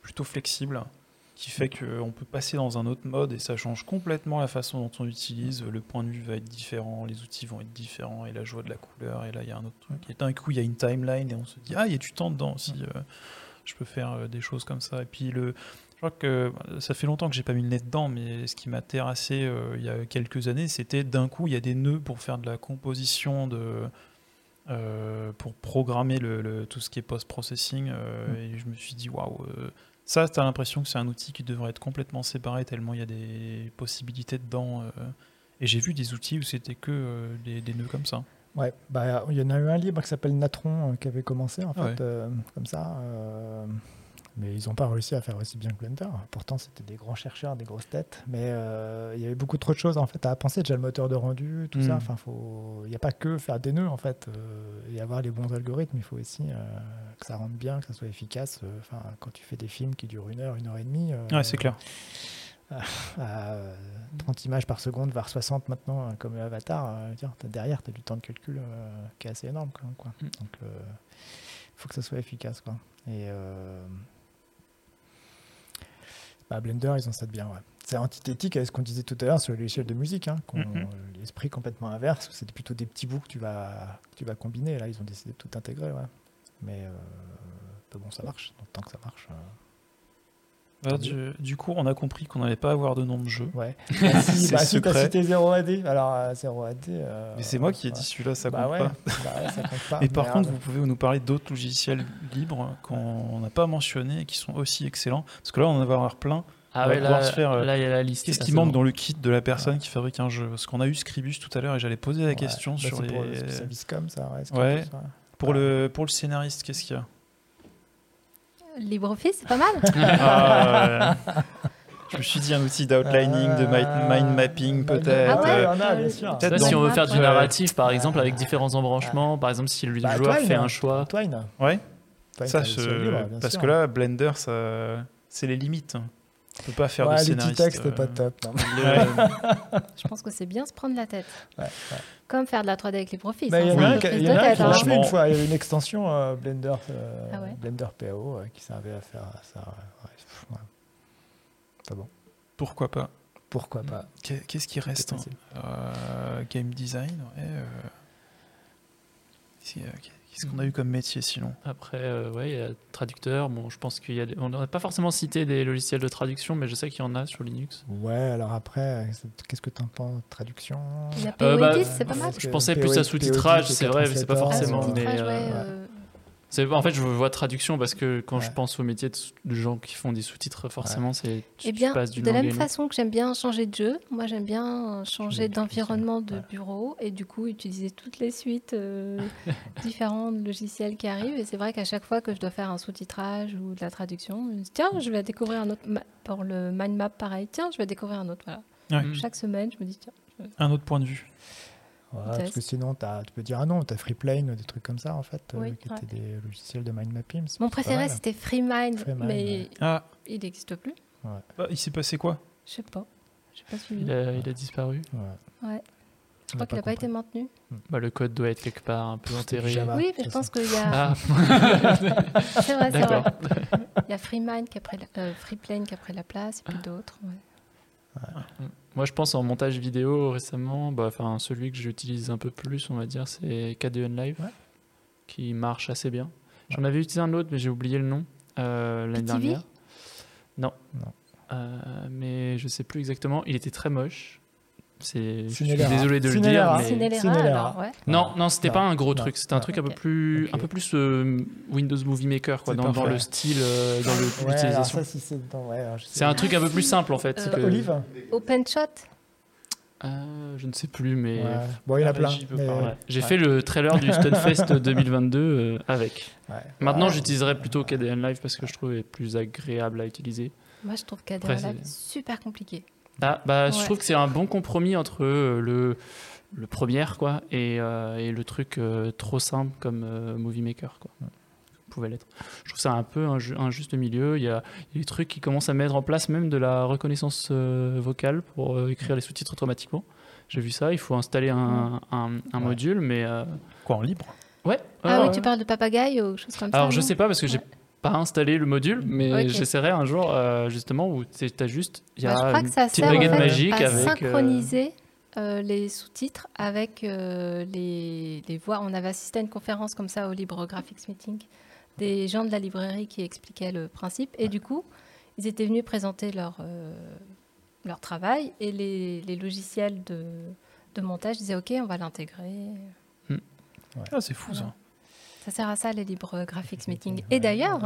plutôt flexible, qui fait qu'on peut passer dans un autre mode et ça change complètement la façon dont on utilise. Le point de vue va être différent, les outils vont être différents et la joie de la couleur. Et là, il y a un autre truc. Et d'un coup, il y a une timeline et on se dit Ah, il y a du temps dedans aussi. euh, je peux faire euh, des choses comme ça. Et puis, le, je crois que bah, ça fait longtemps que j'ai pas mis le nez dedans, mais ce qui m'a terrassé euh, il y a quelques années, c'était d'un coup, il y a des nœuds pour faire de la composition de. euh, pour programmer le, le- tout ce qui est post-processing. euh. Et je me suis dit, waouh, euh, ça, tu as l'impression que c'est un outil qui devrait être complètement séparé, tellement il y a des possibilités dedans. euh. Et j'ai vu des outils où c'était que euh, des, des nœuds comme ça.
Ouais, bah, il y en a eu un libre qui s'appelle Natron euh, qui avait commencé en fait
Ah ouais.
euh, comme ça, mais ils n'ont pas réussi à faire aussi bien que Blender. Pourtant, c'était des grands chercheurs, des grosses têtes, mais euh, il y avait beaucoup trop de choses en fait à penser. Déjà le moteur de rendu, tout ça.
Mm.
Enfin, il n'y a pas que faire des nœuds en fait euh, et avoir les bons algorithmes. Il faut aussi euh, que ça rentre bien, que ça soit efficace. Enfin, quand tu fais des films qui durent une heure, une heure et demie.
Ouais, c'est clair. *laughs*
à euh, 30 images par seconde, voire 60 maintenant, comme Avatar, derrière, tu as du temps de calcul qui est assez énorme. Quoi.
Mm.
Donc, il faut que ça soit efficace. Quoi. Et euh, bah, Blender, ils ont ça de bien. Ouais. C'est antithétique à ce qu'on disait tout à l'heure sur l'échelle de musique, hein,
Mhm.
l'esprit complètement inverse. C'est plutôt des petits bouts que tu vas, que tu vas combiner. Là, ils ont décidé de tout intégrer. Ouais. Mais euh, bah bon, ça marche. Donc, tant que ça marche. euh,
Bah, du, du coup, on a compris qu'on n'allait pas avoir de nom de jeu.
Ouais. *laughs* Bah, si, bah, si t'as
secret.
cité 0 AD, alors euh, 0 AD. euh,
Mais c'est moi qui ai
ouais.
dit celui-là, ça
bah
compte
ouais,
pas.
bah ouais, ça compte pas. *laughs*
Et par
Merde.
contre, vous pouvez nous parler d'autres logiciels libres qu'on n'a pas mentionnés et qui sont aussi excellents. Parce que là, on en va avoir plein.
Ah ouais, là,
se faire, euh,
là, il y a la liste.
Qu'est-ce qui manque
bon.
dans le kit de la personne qui fabrique un jeu? Parce qu'on a eu Scribus tout à l'heure et j'allais poser la
Ouais,
question
bah,
sur
c'est
les.
pour le- c'est ça ouais,
le, pour le scénariste, qu'est-ce qu'il y a?
LibreOffice, c'est pas mal. *laughs*
Ah, ouais. Je me suis dit un outil d'outlining, de mind, mind mapping
Bah,
peut-être.
Ah ouais
en a, bien sûr.
Peut-être
si on veut faire du
Ouais.
narratif, par exemple, avec différents embranchements, par exemple, si le
Bah,
joueur
Twine,
fait un choix.
Twine.
Ouais,
Twine,
ça, je-
libre,
parce
sûr.
que là, Blender, ça, c'est les limites. On peut pas faire
ouais,
de
les petits
scénariste.
textes, c'est pas
euh,
top. non. *laughs*
Ouais.
Je pense que c'est bien se prendre la tête.
Ouais, ouais.
Comme faire de la 3D avec LibreOffice.
Bah,
hein,
Il y en a
une
un qui l'a
hein.
fait une fois. Il y avait une extension euh, Blender, euh,
Ah ouais
Blender PO euh, qui servait à faire ça. ouais, ouais, pff, ouais. Pas bon.
Pourquoi pas?
Pourquoi pas?
Qu'est- Qu'est-ce qui reste hein? Euh, Game design, ouais. euh, euh, Qu'est-ce qu'on a eu comme métier sinon
Après, euh, ouais, il y a traducteur. Bon, je pense qu'il y a. des- On n'a pas forcément cité des logiciels de traduction, mais je sais qu'il y en a sur Linux.
Ouais, alors après, qu'est-ce que t'en penses Traduction?
Il y a
Euh, bah,
c'est pas mal.
Je pensais plus à sous-titrage,
c'est
vrai, mais c'est pas
87
forcément,
Ah,
mais,
ouais,
euh,
euh,
C'est en fait, je vois traduction parce que quand je pense au métier de, gens qui font des sous-titres, forcément, c'est tu,
Eh
tu
bien,
passes d'une
de la même façon que j'aime bien changer de jeu, moi j'aime bien euh, changer
Changer de
d'environnement de bureau et du coup utiliser toutes les suites euh, *laughs* différentes logiciels qui arrivent. Et c'est vrai qu'à chaque fois que je dois faire un sous-titrage ou de la traduction, je me dis, tiens, je vais découvrir un autre. ma- Pour le mind map, pareil, tiens, je vais découvrir un autre. Voilà.
Ouais.
Mm.
Chaque semaine, je me dis, tiens.
Un autre point de vue.
Parce que sinon, as, tu peux dire ah non, t'as Freeplane ou des trucs comme ça en fait, euh, qui
ouais.
étaient des logiciels de mind mapping.
Mon préféré, c'était FreeMind, mais
ouais.
Ah,
il n'existe plus.
bah, il s'est passé quoi?
Je sais pas. J'ai pas suivi.
Il a, il a disparu.
Ouais.
Ouais. Je crois qu'il n'a
pas
pas été maintenu.
Bah, le code doit être quelque part un peu enterré.
Java.
oui, mais je pense qu'il y a.
Ah, *laughs*
C'est vrai, c'est
D'accord.
vrai. Il y a FreeMind qui a pris la, euh, FreePlane qui a pris la place et puis d'autres. ouais.
Moi, je pense en montage vidéo récemment, bah, enfin celui que j'utilise un peu plus, on va dire, c'est KDN Live,
Ouais.
qui marche assez bien. J'en avais utilisé un autre, mais j'ai oublié le nom euh, l'année dernière. Non.
Non.
Euh, mais je sais plus exactement. Il était très moche. C'est, je suis désolé de
Cinélera.
le dire. mais-
Cinélera,
Cinélera.
alors, ouais.
Non, non, c'était pas un gros
Non.
truc. C'était un truc un peu plus, un peu plus euh, Windows Movie Maker, quoi,
C'est
dans, le style, euh, dans
Ouais,
l'utilisation.
si c'est ouais,
un truc un peu plus
si.
simple en fait.
Euh,
que-
Olive
OpenShot
Euh, je ne sais plus, mais
Ouais. Bon, il y en a
Ah,
plein. mais-.
J'ai
Ouais.
fait le trailer du Stunfest *laughs* 2022 euh, avec.
ouais.
Maintenant,
Ouais.
j'utiliserais plutôt KDN Live parce que je trouve est plus agréable à utiliser.
Moi, je trouve KDN Live super compliqué.
Ah, bah, Je trouve que c'est un bon compromis entre euh, le, le premier quoi, et, euh, et le truc euh, trop simple comme euh, Movie Maker. Quoi. Pouvait l'être. Je trouve ça un peu un, ju- un juste milieu. Il y, a, il y a des trucs qui commencent à mettre en place même de la reconnaissance euh, vocale pour euh, écrire les sous-titres automatiquement. J'ai vu ça. Il faut installer un, un- un
Ouais.
module, mais euh,
Quoi, en libre?
Ouais.
Ah oui, tu parles de papagaille ou chose comme ça
Alors je sais pas parce que j'ai. Pas installé le module, mais j'essaierai un jour euh, justement où tu as juste il y
Bah,
a
je crois
une
que ça
petite
sert en
baguette
fait,
magique
à
avec euh,
synchroniser euh, les sous-titres avec euh, les, les voix. On avait assisté à une conférence comme ça au Libre Graphics Meeting, des gens de la librairie qui expliquaient le principe. Et du coup, ils étaient venus présenter leur, euh, leur travail et les, les logiciels de, de montage disaient OK, on va l'intégrer.
Ah, c'est fou.
Voilà. Ça sert à ça les Libre Graphics Meeting. Et d'ailleurs,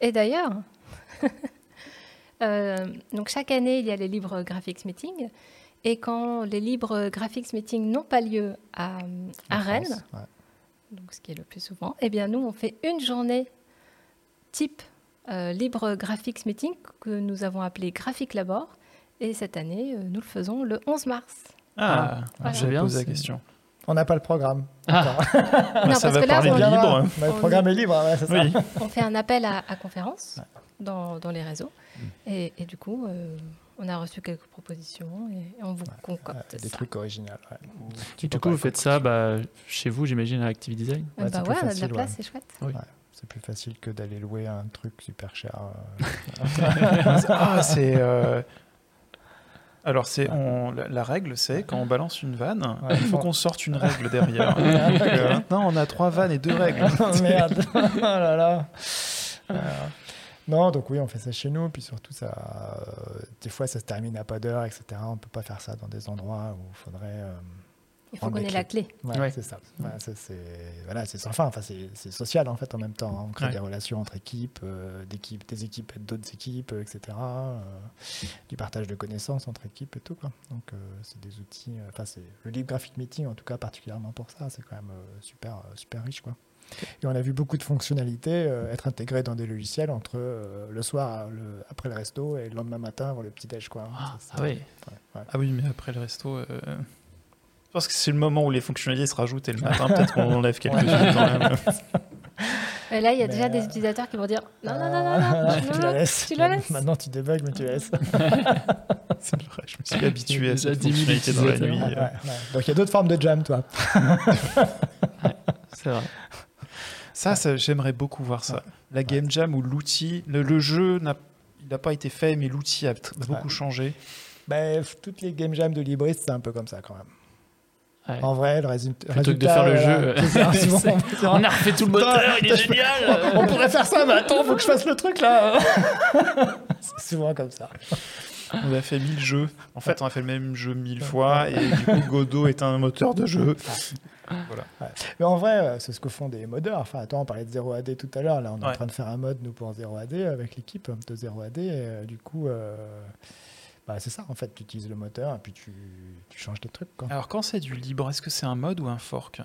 et d'ailleurs, *laughs* euh, donc chaque année il y a les Libre Graphics Meeting. Et quand les Libre Graphics Meeting n'ont pas lieu à, à
En
Rennes,
France, ouais.
donc ce qui est le plus souvent, eh bien nous on fait une journée type euh, Libre Graphics Meeting que nous avons appelé Graphic Labor. Et cette année, euh, nous le faisons le 11 mars.
Ah,
Voilà.
j'avais
Bien,
posé la question.
On n'a pas le programme.
Ah.
Bah,
Non,
ça *laughs*
parce
va
que là,
parler
on
libre.
Bah, le
On
programme est libre, ouais, c'est ça.
On fait un appel à, à conférence dans, dans les réseaux. Et, et du coup, euh, on a reçu quelques propositions et, et on vous
Ouais,
concocte
des
ça.
trucs originaux. ouais.
Et du coup, vous faites ça bah, chez vous, j'imagine, à Active Design.
Euh,
Ouais,
bah
c'est plus
ouais, on a de
facile,
la place,
ouais.
c'est chouette.
C'est plus facile que d'aller louer un truc super cher. euh. *laughs*
ah, c'est. Alors, c'est on... la, la règle, c'est quand on balance une vanne,
Ouais,
il faut qu'on sorte une règle derrière. *laughs* Euh, maintenant, on a trois vannes et deux règles. *laughs*
Oh, merde *laughs* Oh là là Euh, Non, donc oui, on fait ça chez nous, puis surtout, ça, euh, des fois, ça se termine à pas d'heure, etc. On peut pas faire ça dans des endroits où il faudrait...
Il faut
Prendre
qu'on ait la clé.
Ouais,
Ouais.
c'est ça. Ouais, ça, c'est voilà, c'est sans fin. Enfin, c'est c'est social en fait en même temps. hein. On crée
Ouais.
des relations entre équipes, euh, d'équipes, des équipes et d'autres équipes, etc. euh, du partage de connaissances entre équipes et tout. Quoi. Donc, euh, c'est des outils. euh, Enfin, c'est le Libre Graphic Meeting en tout cas particulièrement pour ça. C'est quand même euh, super, euh, super riche, quoi. Et on a vu beaucoup de fonctionnalités euh, être intégrées dans des logiciels entre euh, le soir, le- après le resto et le lendemain matin avant le petit déj, quoi.
Ah,
Ça,
ah
c'est-
ouais.
ouais, ouais.
Ah oui, mais après le resto. euh, Je pense que c'est le moment où les fonctionnalités se rajoutent et le matin, *laughs* peut-être qu'on enlève quelques-unes quand même.
Et là, il y a
Mais,
déjà des
euh,
utilisateurs qui vont dire non, non, non, non,
Ah,
non,
tu la laisses.
tu la laisses.
Maintenant, tu débugs, mais tu la laisses. *laughs*
C'est vrai, je me suis habitué à cette
10 000
fonctionnalité dans la nuit.
utilisateurs.
Ouais, ouais, ouais. Donc il y a d'autres formes de jam, toi. *laughs*
C'est vrai.
Ça, ça, j'aimerais beaucoup voir ça. La game jam où l'outil, le, le jeu n'a pas été fait, mais l'outil a beaucoup changé.
F- toutes les game jams de Libris, c'est un peu comme ça quand même.
Ouais.
En vrai, le résultat.
Plutôt que de faire le jeu, *laughs*
ça, souvent,
c'est-
c'est
On a refait tout le moteur, il est génial
On pourrait faire ça, mais attends, faut que je fasse le truc là. *laughs* c'est souvent comme ça.
On a fait mille jeux. En fait, on a fait le même jeu mille fois et du coup, Godot est un moteur de jeu.
Mais en vrai, euh, c'est ce que font des modeurs. Enfin, attends, on parlait de 0AD tout à l'heure. Là, on est en train de faire un mode, nous, pour 0AD avec l'équipe de 0AD. Et, euh, du coup, euh, bah, c'est ça, en fait. Tu utilises le moteur et puis tu, tu changes des trucs. Quoi.
Alors, quand c'est du libre, est-ce que c'est un mode ou un fork?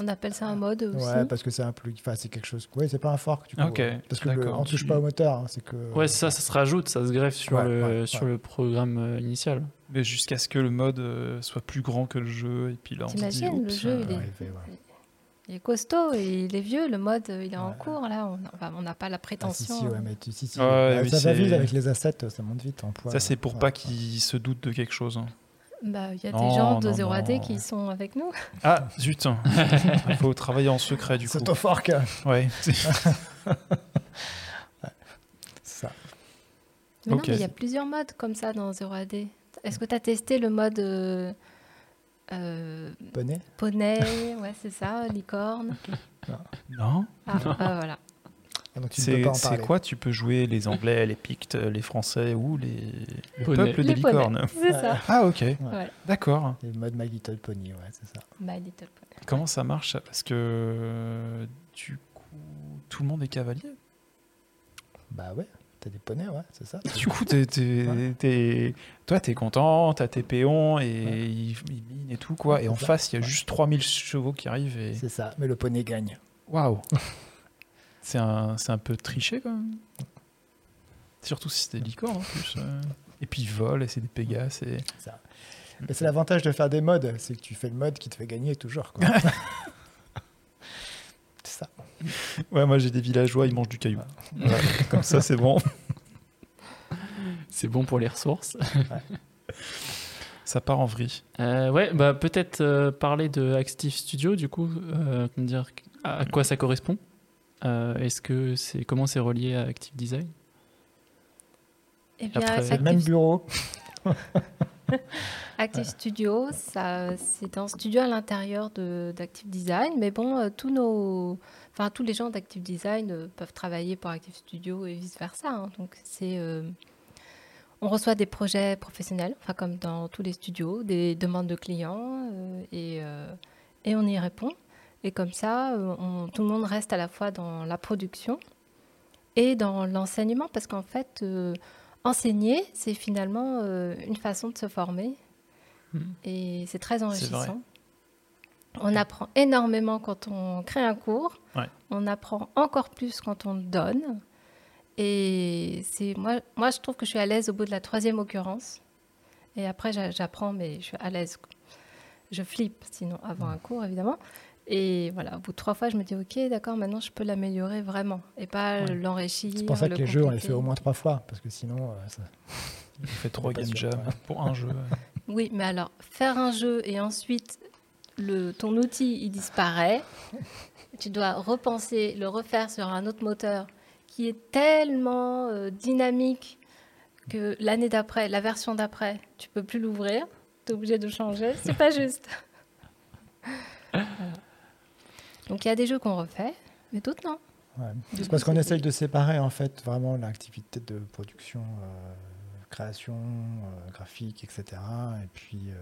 On appelle ça un mode aussi.
Ouais, parce que c'est un plus. Enfin, c'est quelque chose. Oui, c'est pas un fork, du coup.
Ok,
ouais. Parce que le- on touche pas au moteur. hein, c'est que.
Ouais, c'est ça, ça se rajoute, ça se greffe sur,
Ouais,
le,
ouais,
sur
ouais.
le programme euh, initial.
Mais jusqu'à ce que le mode euh, soit plus grand que le jeu. Et puis là, on se dit,
T'imagines, le jeu,
euh,
il est-
arriver, ouais.
Il est costaud et il est vieux, le mode il est en cours là, on enfin, on n'a pas la
Ah, si,
prétention.
si, ouais, mais tu, si, si.
Ouais,
Bah,
oui,
ça va
c'est-
vite avec les assets, ça monte vite en poids.
Ça, c'est pour
Ouais,
pas
ouais.
qu'il se doute de quelque chose. hein.
Bah, il y a des
Non,
gens de
non,
0 AD
non.
qui sont avec nous.
Ah, zut Il faut travailler en secret, du coup.
C'est au fork. *laughs*
Ouais.
C'est ça.
Mais.
Ok.
mais il y a plusieurs modes comme ça dans 0AD. Est-ce que tu as testé le mode euh, euh,
Poney
poney Ouais, c'est ça, licorne.
Non.
Ah, ah, voilà.
Ah,
C'est quoi Tu peux jouer les Anglais, les Pictes, les Français ou les le
Poney.
peuple des
Les
licornes?
C'est ça.
Ah ok,
Ouais.
d'accord.
Le mode My Little Pony, ouais, c'est ça.
My Little Pony.
Comment ça marche? Parce que euh, du coup, tout le monde est cavalier?
Bah ouais, t'as des poneys, ouais, c'est ça.
Du coup, t'es- t'es-
Ouais.
t'es- toi, t'es content, t'as tes péons et
Ouais.
ils, ils minent et tout quoi. Et en
C'est ça.
face, il y a
Ouais.
juste 3000 chevaux qui arrivent et
C'est ça, mais le poney gagne.
waouh. *laughs* c'est un, c'est un peu triché quand même. Surtout si c'est des licornes en plus. euh. Et puis ils volent et c'est des pégases et
Ça. Mais c'est l'avantage de faire des modes, c'est que tu fais le mode qui te fait gagner toujours. quoi. *laughs*
Ouais, moi j'ai des villageois, ils mangent du caillou. Voilà, Comme ça, c'est bon. *laughs*
C'est bon pour les ressources.
Ça part en vrille.
Euh, ouais, bah peut-être euh, parler de Active Studio du coup, euh, comment dire à quoi ça correspond. Euh, Est-ce que c'est comment c'est relié à Active Design?
Eh bien,
Après-
C'est le même
Active,
bureau. *laughs*
Active Studio, ça, c'est un studio à l'intérieur de- d'Active Design, mais bon, euh, tous nos, enfin tous les gens d'Active Design euh, peuvent travailler pour Active Studio et vice versa. Donc c'est, euh, on reçoit des projets professionnels, enfin comme dans tous les studios, des demandes de clients euh, et et on y répond. Et comme ça, on- tout le monde reste à la fois dans la production et dans l'enseignement, parce qu'en fait, euh, enseigner, c'est finalement euh, une façon de se former.
Mhm.
Et c'est très enrichissant. On apprend énormément quand on crée un cours.
Ouais.
On apprend encore plus quand on le donne. Et c'est moi, moi, je trouve que je suis à l'aise au bout de la troisième occurrence. Et après, j'a- j'apprends, mais je suis à l'aise. Je flippe, sinon, avant un cours, évidemment. Et voilà, au bout de trois fois, je me dis, OK, d'accord, maintenant, je peux l'améliorer vraiment. Et pas
Ouais.
l'enrichir.
C'est pour ça que
le
les jeux, on les fait au moins trois fois, parce que sinon, euh, ça-
On fait trois game jam pour un jeu.
Oui, mais alors, faire un jeu et ensuite le, ton outil, il disparaît. tu dois repenser, le refaire sur un autre moteur qui est tellement euh, dynamique que l'année d'après, la version d'après, tu peux plus l'ouvrir. Tu es obligé de changer. C'est pas juste. Voilà. *laughs* Donc, il y a des jeux qu'on refait, mais d'autres non.
ouais. C'est parce qu'on essaye de séparer en fait vraiment l'activité de production, euh, création, euh, graphique, etc. Et puis, euh,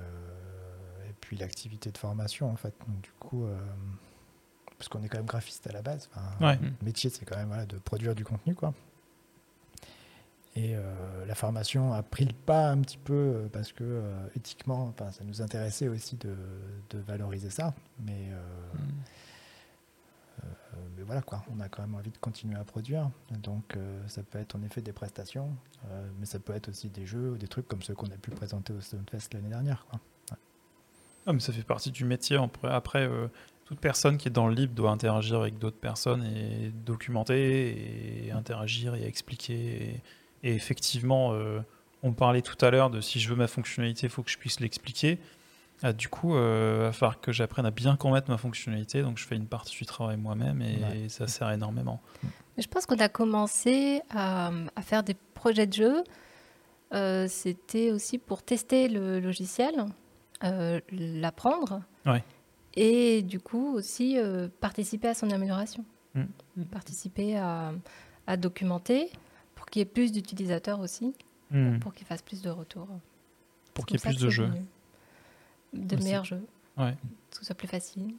puis l'activité de formation en fait. Donc du coup, euh, parce qu'on est quand même graphiste à la base.
Ouais.
Le métier, c'est quand même voilà, de produire du contenu, quoi. Et euh, la formation a pris le pas un petit peu euh, parce que euh, éthiquement, enfin, ça nous intéressait aussi de, de valoriser ça. Mais, euh, euh, mais voilà, quoi, on a quand même envie de continuer à produire. Donc euh, ça peut être en effet des prestations, euh, mais ça peut être aussi des jeux ou des trucs comme ceux qu'on a pu présenter au Stonefest l'année dernière. Quoi.
Ah, mais ça fait partie du métier. Après, euh, toute personne qui est dans le libre doit interagir avec d'autres personnes et documenter et interagir et expliquer. Et, et effectivement, euh, on parlait tout à l'heure de si je veux ma fonctionnalité, il faut que je puisse l'expliquer. Ah, du coup, il va falloir que j'apprenne à bien connaître ma fonctionnalité. Donc, je fais une partie du travail moi-même et
Ouais.
ça sert énormément.
Je pense qu'on a commencé à, à faire des projets de jeux. Euh, C'était aussi pour tester le logiciel, euh, l'apprendre.
Ouais.
Et du coup aussi euh, participer à son amélioration.
Mm.
Participer à, à documenter pour qu'il y ait plus d'utilisateurs aussi,
Hmm.
pour qu'ils fassent plus de retours.
Pour qu'il y ait plus de jeux.
De
Aussi.
meilleurs jeux.
Ouais.
Que ce soit plus facile.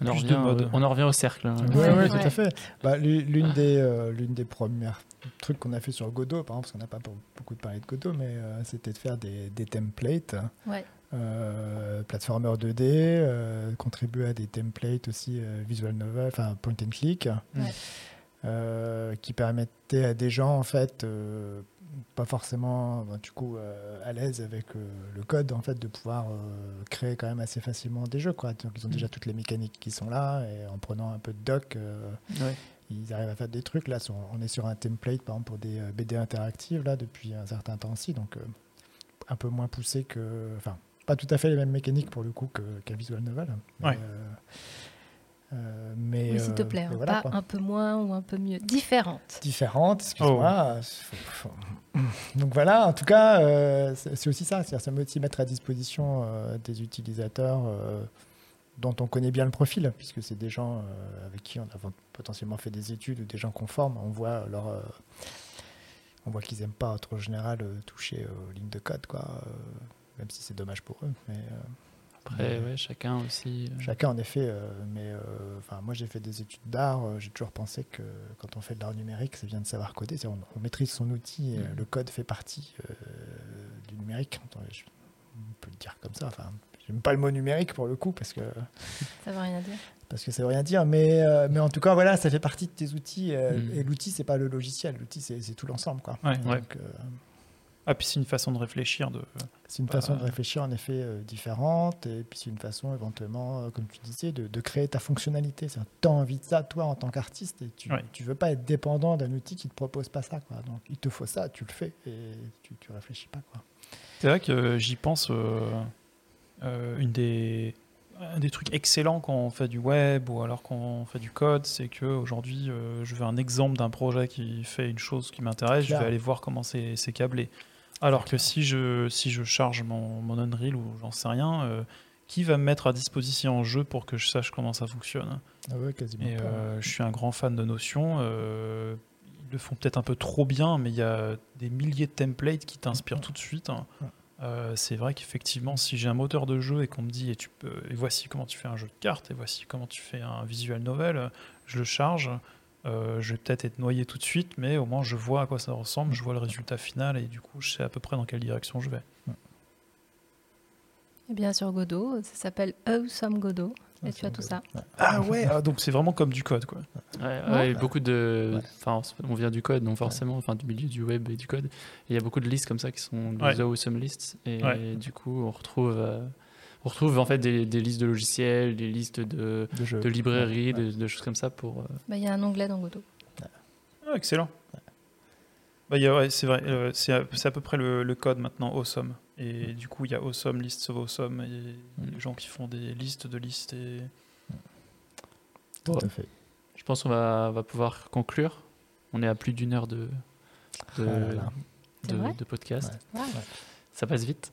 On en,
Plus
revient, euh, on en revient au cercle. hein.
Oui,
Ouais,
ouais,
ouais.
tout à fait. Bah, l'u- l'une des, euh, l'une des premières trucs qu'on a fait sur Godot, par exemple, parce qu'on n'a pas beaucoup parlé de Godot, mais euh, c'était de faire des, des templates,
Ouais.
Euh, platformer 2D, euh, contribuer à des templates aussi euh, visual novel, enfin point and click,
Mm.
Ouais.
euh, qui permettaient à des gens en fait pas forcément bah, du coup à l'aise avec le code en fait de pouvoir créer quand même assez facilement des jeux quoi donc ils ont déjà toutes les mécaniques qui sont là et en prenant un peu de doc
Ouais.
ils arrivent à faire des trucs là on est sur un template par exemple pour des BD interactives là depuis un certain temps aussi donc un peu moins poussé que enfin pas tout à fait les mêmes mécaniques pour le coup que- qu'un visual novel mais,
Ouais.
euh, euh, mais
Oui, s'il te
euh,
plaît. hein,
voilà,
pas
quoi
un peu moins ou un peu mieux. Différente.
différentes, excuse-moi. Faut- Donc voilà, en tout cas, euh, c'est aussi ça, c'est-à-dire c'est aussi mettre à disposition euh, des utilisateurs euh, dont on connaît bien le profil, puisque c'est des gens euh, avec qui on a potentiellement fait des études ou des gens conformes. On voit leur, euh, on voit qu'ils n'aiment pas, en trop général, euh, toucher aux lignes de code, quoi. Euh, même si c'est dommage pour eux. Mais euh,
Après, ouais, chacun aussi. euh,
chacun, en effet. euh, mais euh, enfin, moi, j'ai fait des études d'art. euh, j'ai toujours pensé que quand on fait de l'art numérique, c'est bien de savoir coder. C'est- On, on maîtrise son outil et
Mhm.
le code fait partie euh, du numérique. Attends, je- on peut le dire comme ça. Enfin, j'aime pas le mot numérique pour le coup parce que *laughs*
Ça veut rien dire.
parce que ça veut rien dire. Mais euh, mais en tout cas, voilà, ça fait partie de tes outils. euh,
Mhm.
Et l'outil, c'est pas le logiciel. L'outil, c'est tout l'ensemble, quoi.
Ouais.
Ouais.
Donc, euh,
Ah, puis c'est une façon de réfléchir. De...
C'est une
Bah,
façon de réfléchir en effet euh, différente et puis c'est une façon éventuellement, euh, comme tu disais, de, de créer ta fonctionnalité. Tu as envie de ça toi en tant qu'artiste et tu
Ouais.
tu veux pas être dépendant d'un outil qui te propose pas ça. Quoi. Donc il te faut ça, tu le fais et tu, tu réfléchis pas.
C'est vrai que euh, j'y pense. euh, euh, une des, un des trucs excellents quand on fait du web ou alors quand on fait du code, c'est que aujourd'hui, euh, je veux un exemple d'un projet qui fait une chose qui m'intéresse, je vais aller voir comment c'est câblé. Alors que si je, si je charge mon, mon Unreal ou j'en sais rien, euh, qui va me mettre à disposition en jeu pour que je sache comment ça fonctionne?
Ah ouais, quasiment
Et
pas.
euh, je suis un grand fan de Notion. euh, ils le font peut-être un peu trop bien, mais il y a des milliers de templates qui t'inspirent tout de suite. Euh, c'est vrai qu'effectivement, si j'ai un moteur de jeu et qu'on me dit et, tu peux, et voici comment tu fais un jeu de cartes, et voici comment tu fais un visual novel, je le charge. Euh, je vais peut-être être noyé tout de suite, mais au moins je vois à quoi ça ressemble, je vois le résultat final et du coup je sais à peu près dans quelle direction je vais.
Et bien sûr, Godot, ça s'appelle Awesome Godot. Et tu as tout ça.
Ah ouais, ah, donc c'est vraiment comme du code quoi.
Ouais,
Non
ouais, beaucoup de.
Ouais.
Enfin, on vient du code, donc forcément, enfin, du milieu du web et du code. Il y a beaucoup de listes comme ça qui sont des
Ouais.
awesome lists. Et
Ouais.
du coup, on retrouve, euh, on retrouve en fait des, des listes de logiciels, des listes de,
De, jeux.
de librairies,
Ouais, ouais.
De, de choses comme ça pour. euh,
Bah, Il y a un onglet dans Godot.
Ah, excellent. Bah, ouais, c'est vrai, euh, c'est à, peu près le, le code maintenant, Awesome. Et du coup, il y a Awesome, Lists of Awesome, et
Mm.
les gens qui font des listes de listes. Et...
Tout
Ouais.
à fait.
Je pense qu'on va, va pouvoir conclure. On est à plus d'une heure de, de,
Ah là là.
C'est
de-
vrai
de podcast. Ça passe vite.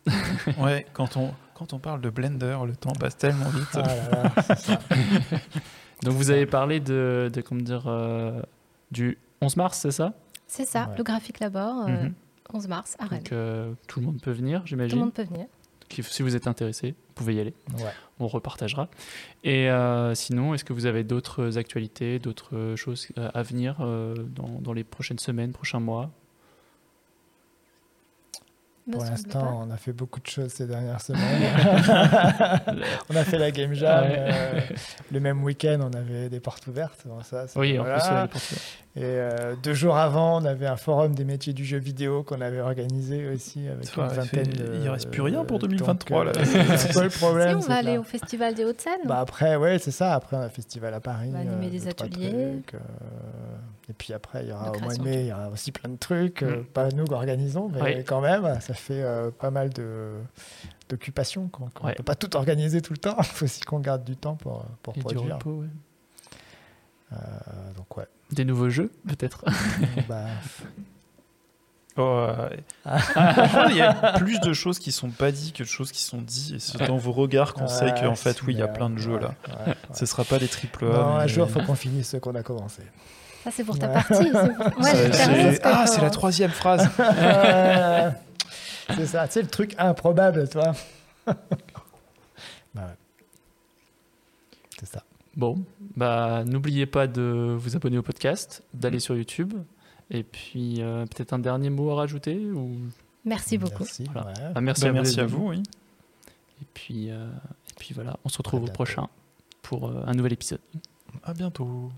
Ouais, quand on, quand on parle de Blender, le temps passe tellement vite.
Ah là là, c'est ça. *laughs*
Donc, vous avez parlé de, de comment dire, euh, du 11 mars, c'est ça?
C'est ça,
Ouais.
le graphique Labor, euh,
Mhm.
11 mars, à Rennes.
Donc, euh, tout le monde peut venir,
Tout le
j'imagine.
monde peut venir.
Si vous êtes intéressé, vous pouvez y aller.
Ouais.
on repartagera. Et euh, sinon, est-ce que vous avez d'autres actualités, d'autres choses à venir euh, dans, dans les prochaines semaines, prochains mois?
Pour
semble
l'instant, on a fait beaucoup de choses ces dernières semaines. *laughs* *laughs* on a fait la Game Jam.
Ouais.
euh, le même week-end, on avait des portes ouvertes. Bon, ça, c'est-
Oui, en plus, ouais, portes-
Et euh, deux jours avant, on avait un forum des métiers du jeu vidéo qu'on avait organisé aussi avec une
il
vingtaine
fait-
de.
il reste plus rien pour
donc,
2023, là.
euh, c'est quoi le problème *laughs*
Si, on
c'est
va aller
là-
au Festival des Hauts-de-Seine.
Bah après, ouais, c'est ça. Après, on a un festival à Paris.
On va animer
euh,
des
deux, trois
ateliers.
trucs, et puis après, il y aura au mois de mai, il y aura aussi plein de trucs. euh,
Mm.
Pas nous qui organisons, mais
Oui.
quand même, ça fait euh, pas mal d'occupations. qu'on
Ouais.
peut pas tout organiser tout le temps. Il *laughs* faut aussi qu'on garde du temps pour, pour
et du
produire.
repos, ouais.
Euh, donc ouais.
Des nouveaux jeux, peut-être
bah, *laughs*
Oh, euh, *laughs* franchement, il y a plus de choses qui sont pas dites que de choses qui sont dites. Et c'est dans vos regards qu'on sait qu'en fait, oui, il y a plein de jeux là.
ouais, ouais,
Ce sera pas des triple A.
Non, un jour, il faut qu'on finisse ce qu'on a commencé.
Ça, c'est pour ta partie. c'est- *laughs*
Ah, c'est la troisième phrase. *laughs*
C'est ça, tu sais, le truc improbable, toi. *laughs* bah ouais. C'est ça.
Bon, bah n'oubliez pas de vous abonner au podcast, d'aller sur YouTube, et puis euh, peut-être un dernier mot à rajouter ou...
Merci beaucoup.
Merci.
Voilà.
ouais.
Ah, merci
Bah,
à vous.
merci à
d'être venus.
vous, oui.
Et puis, euh, et puis voilà, on se retrouve au prochain pour euh, un nouvel épisode.
À bientôt.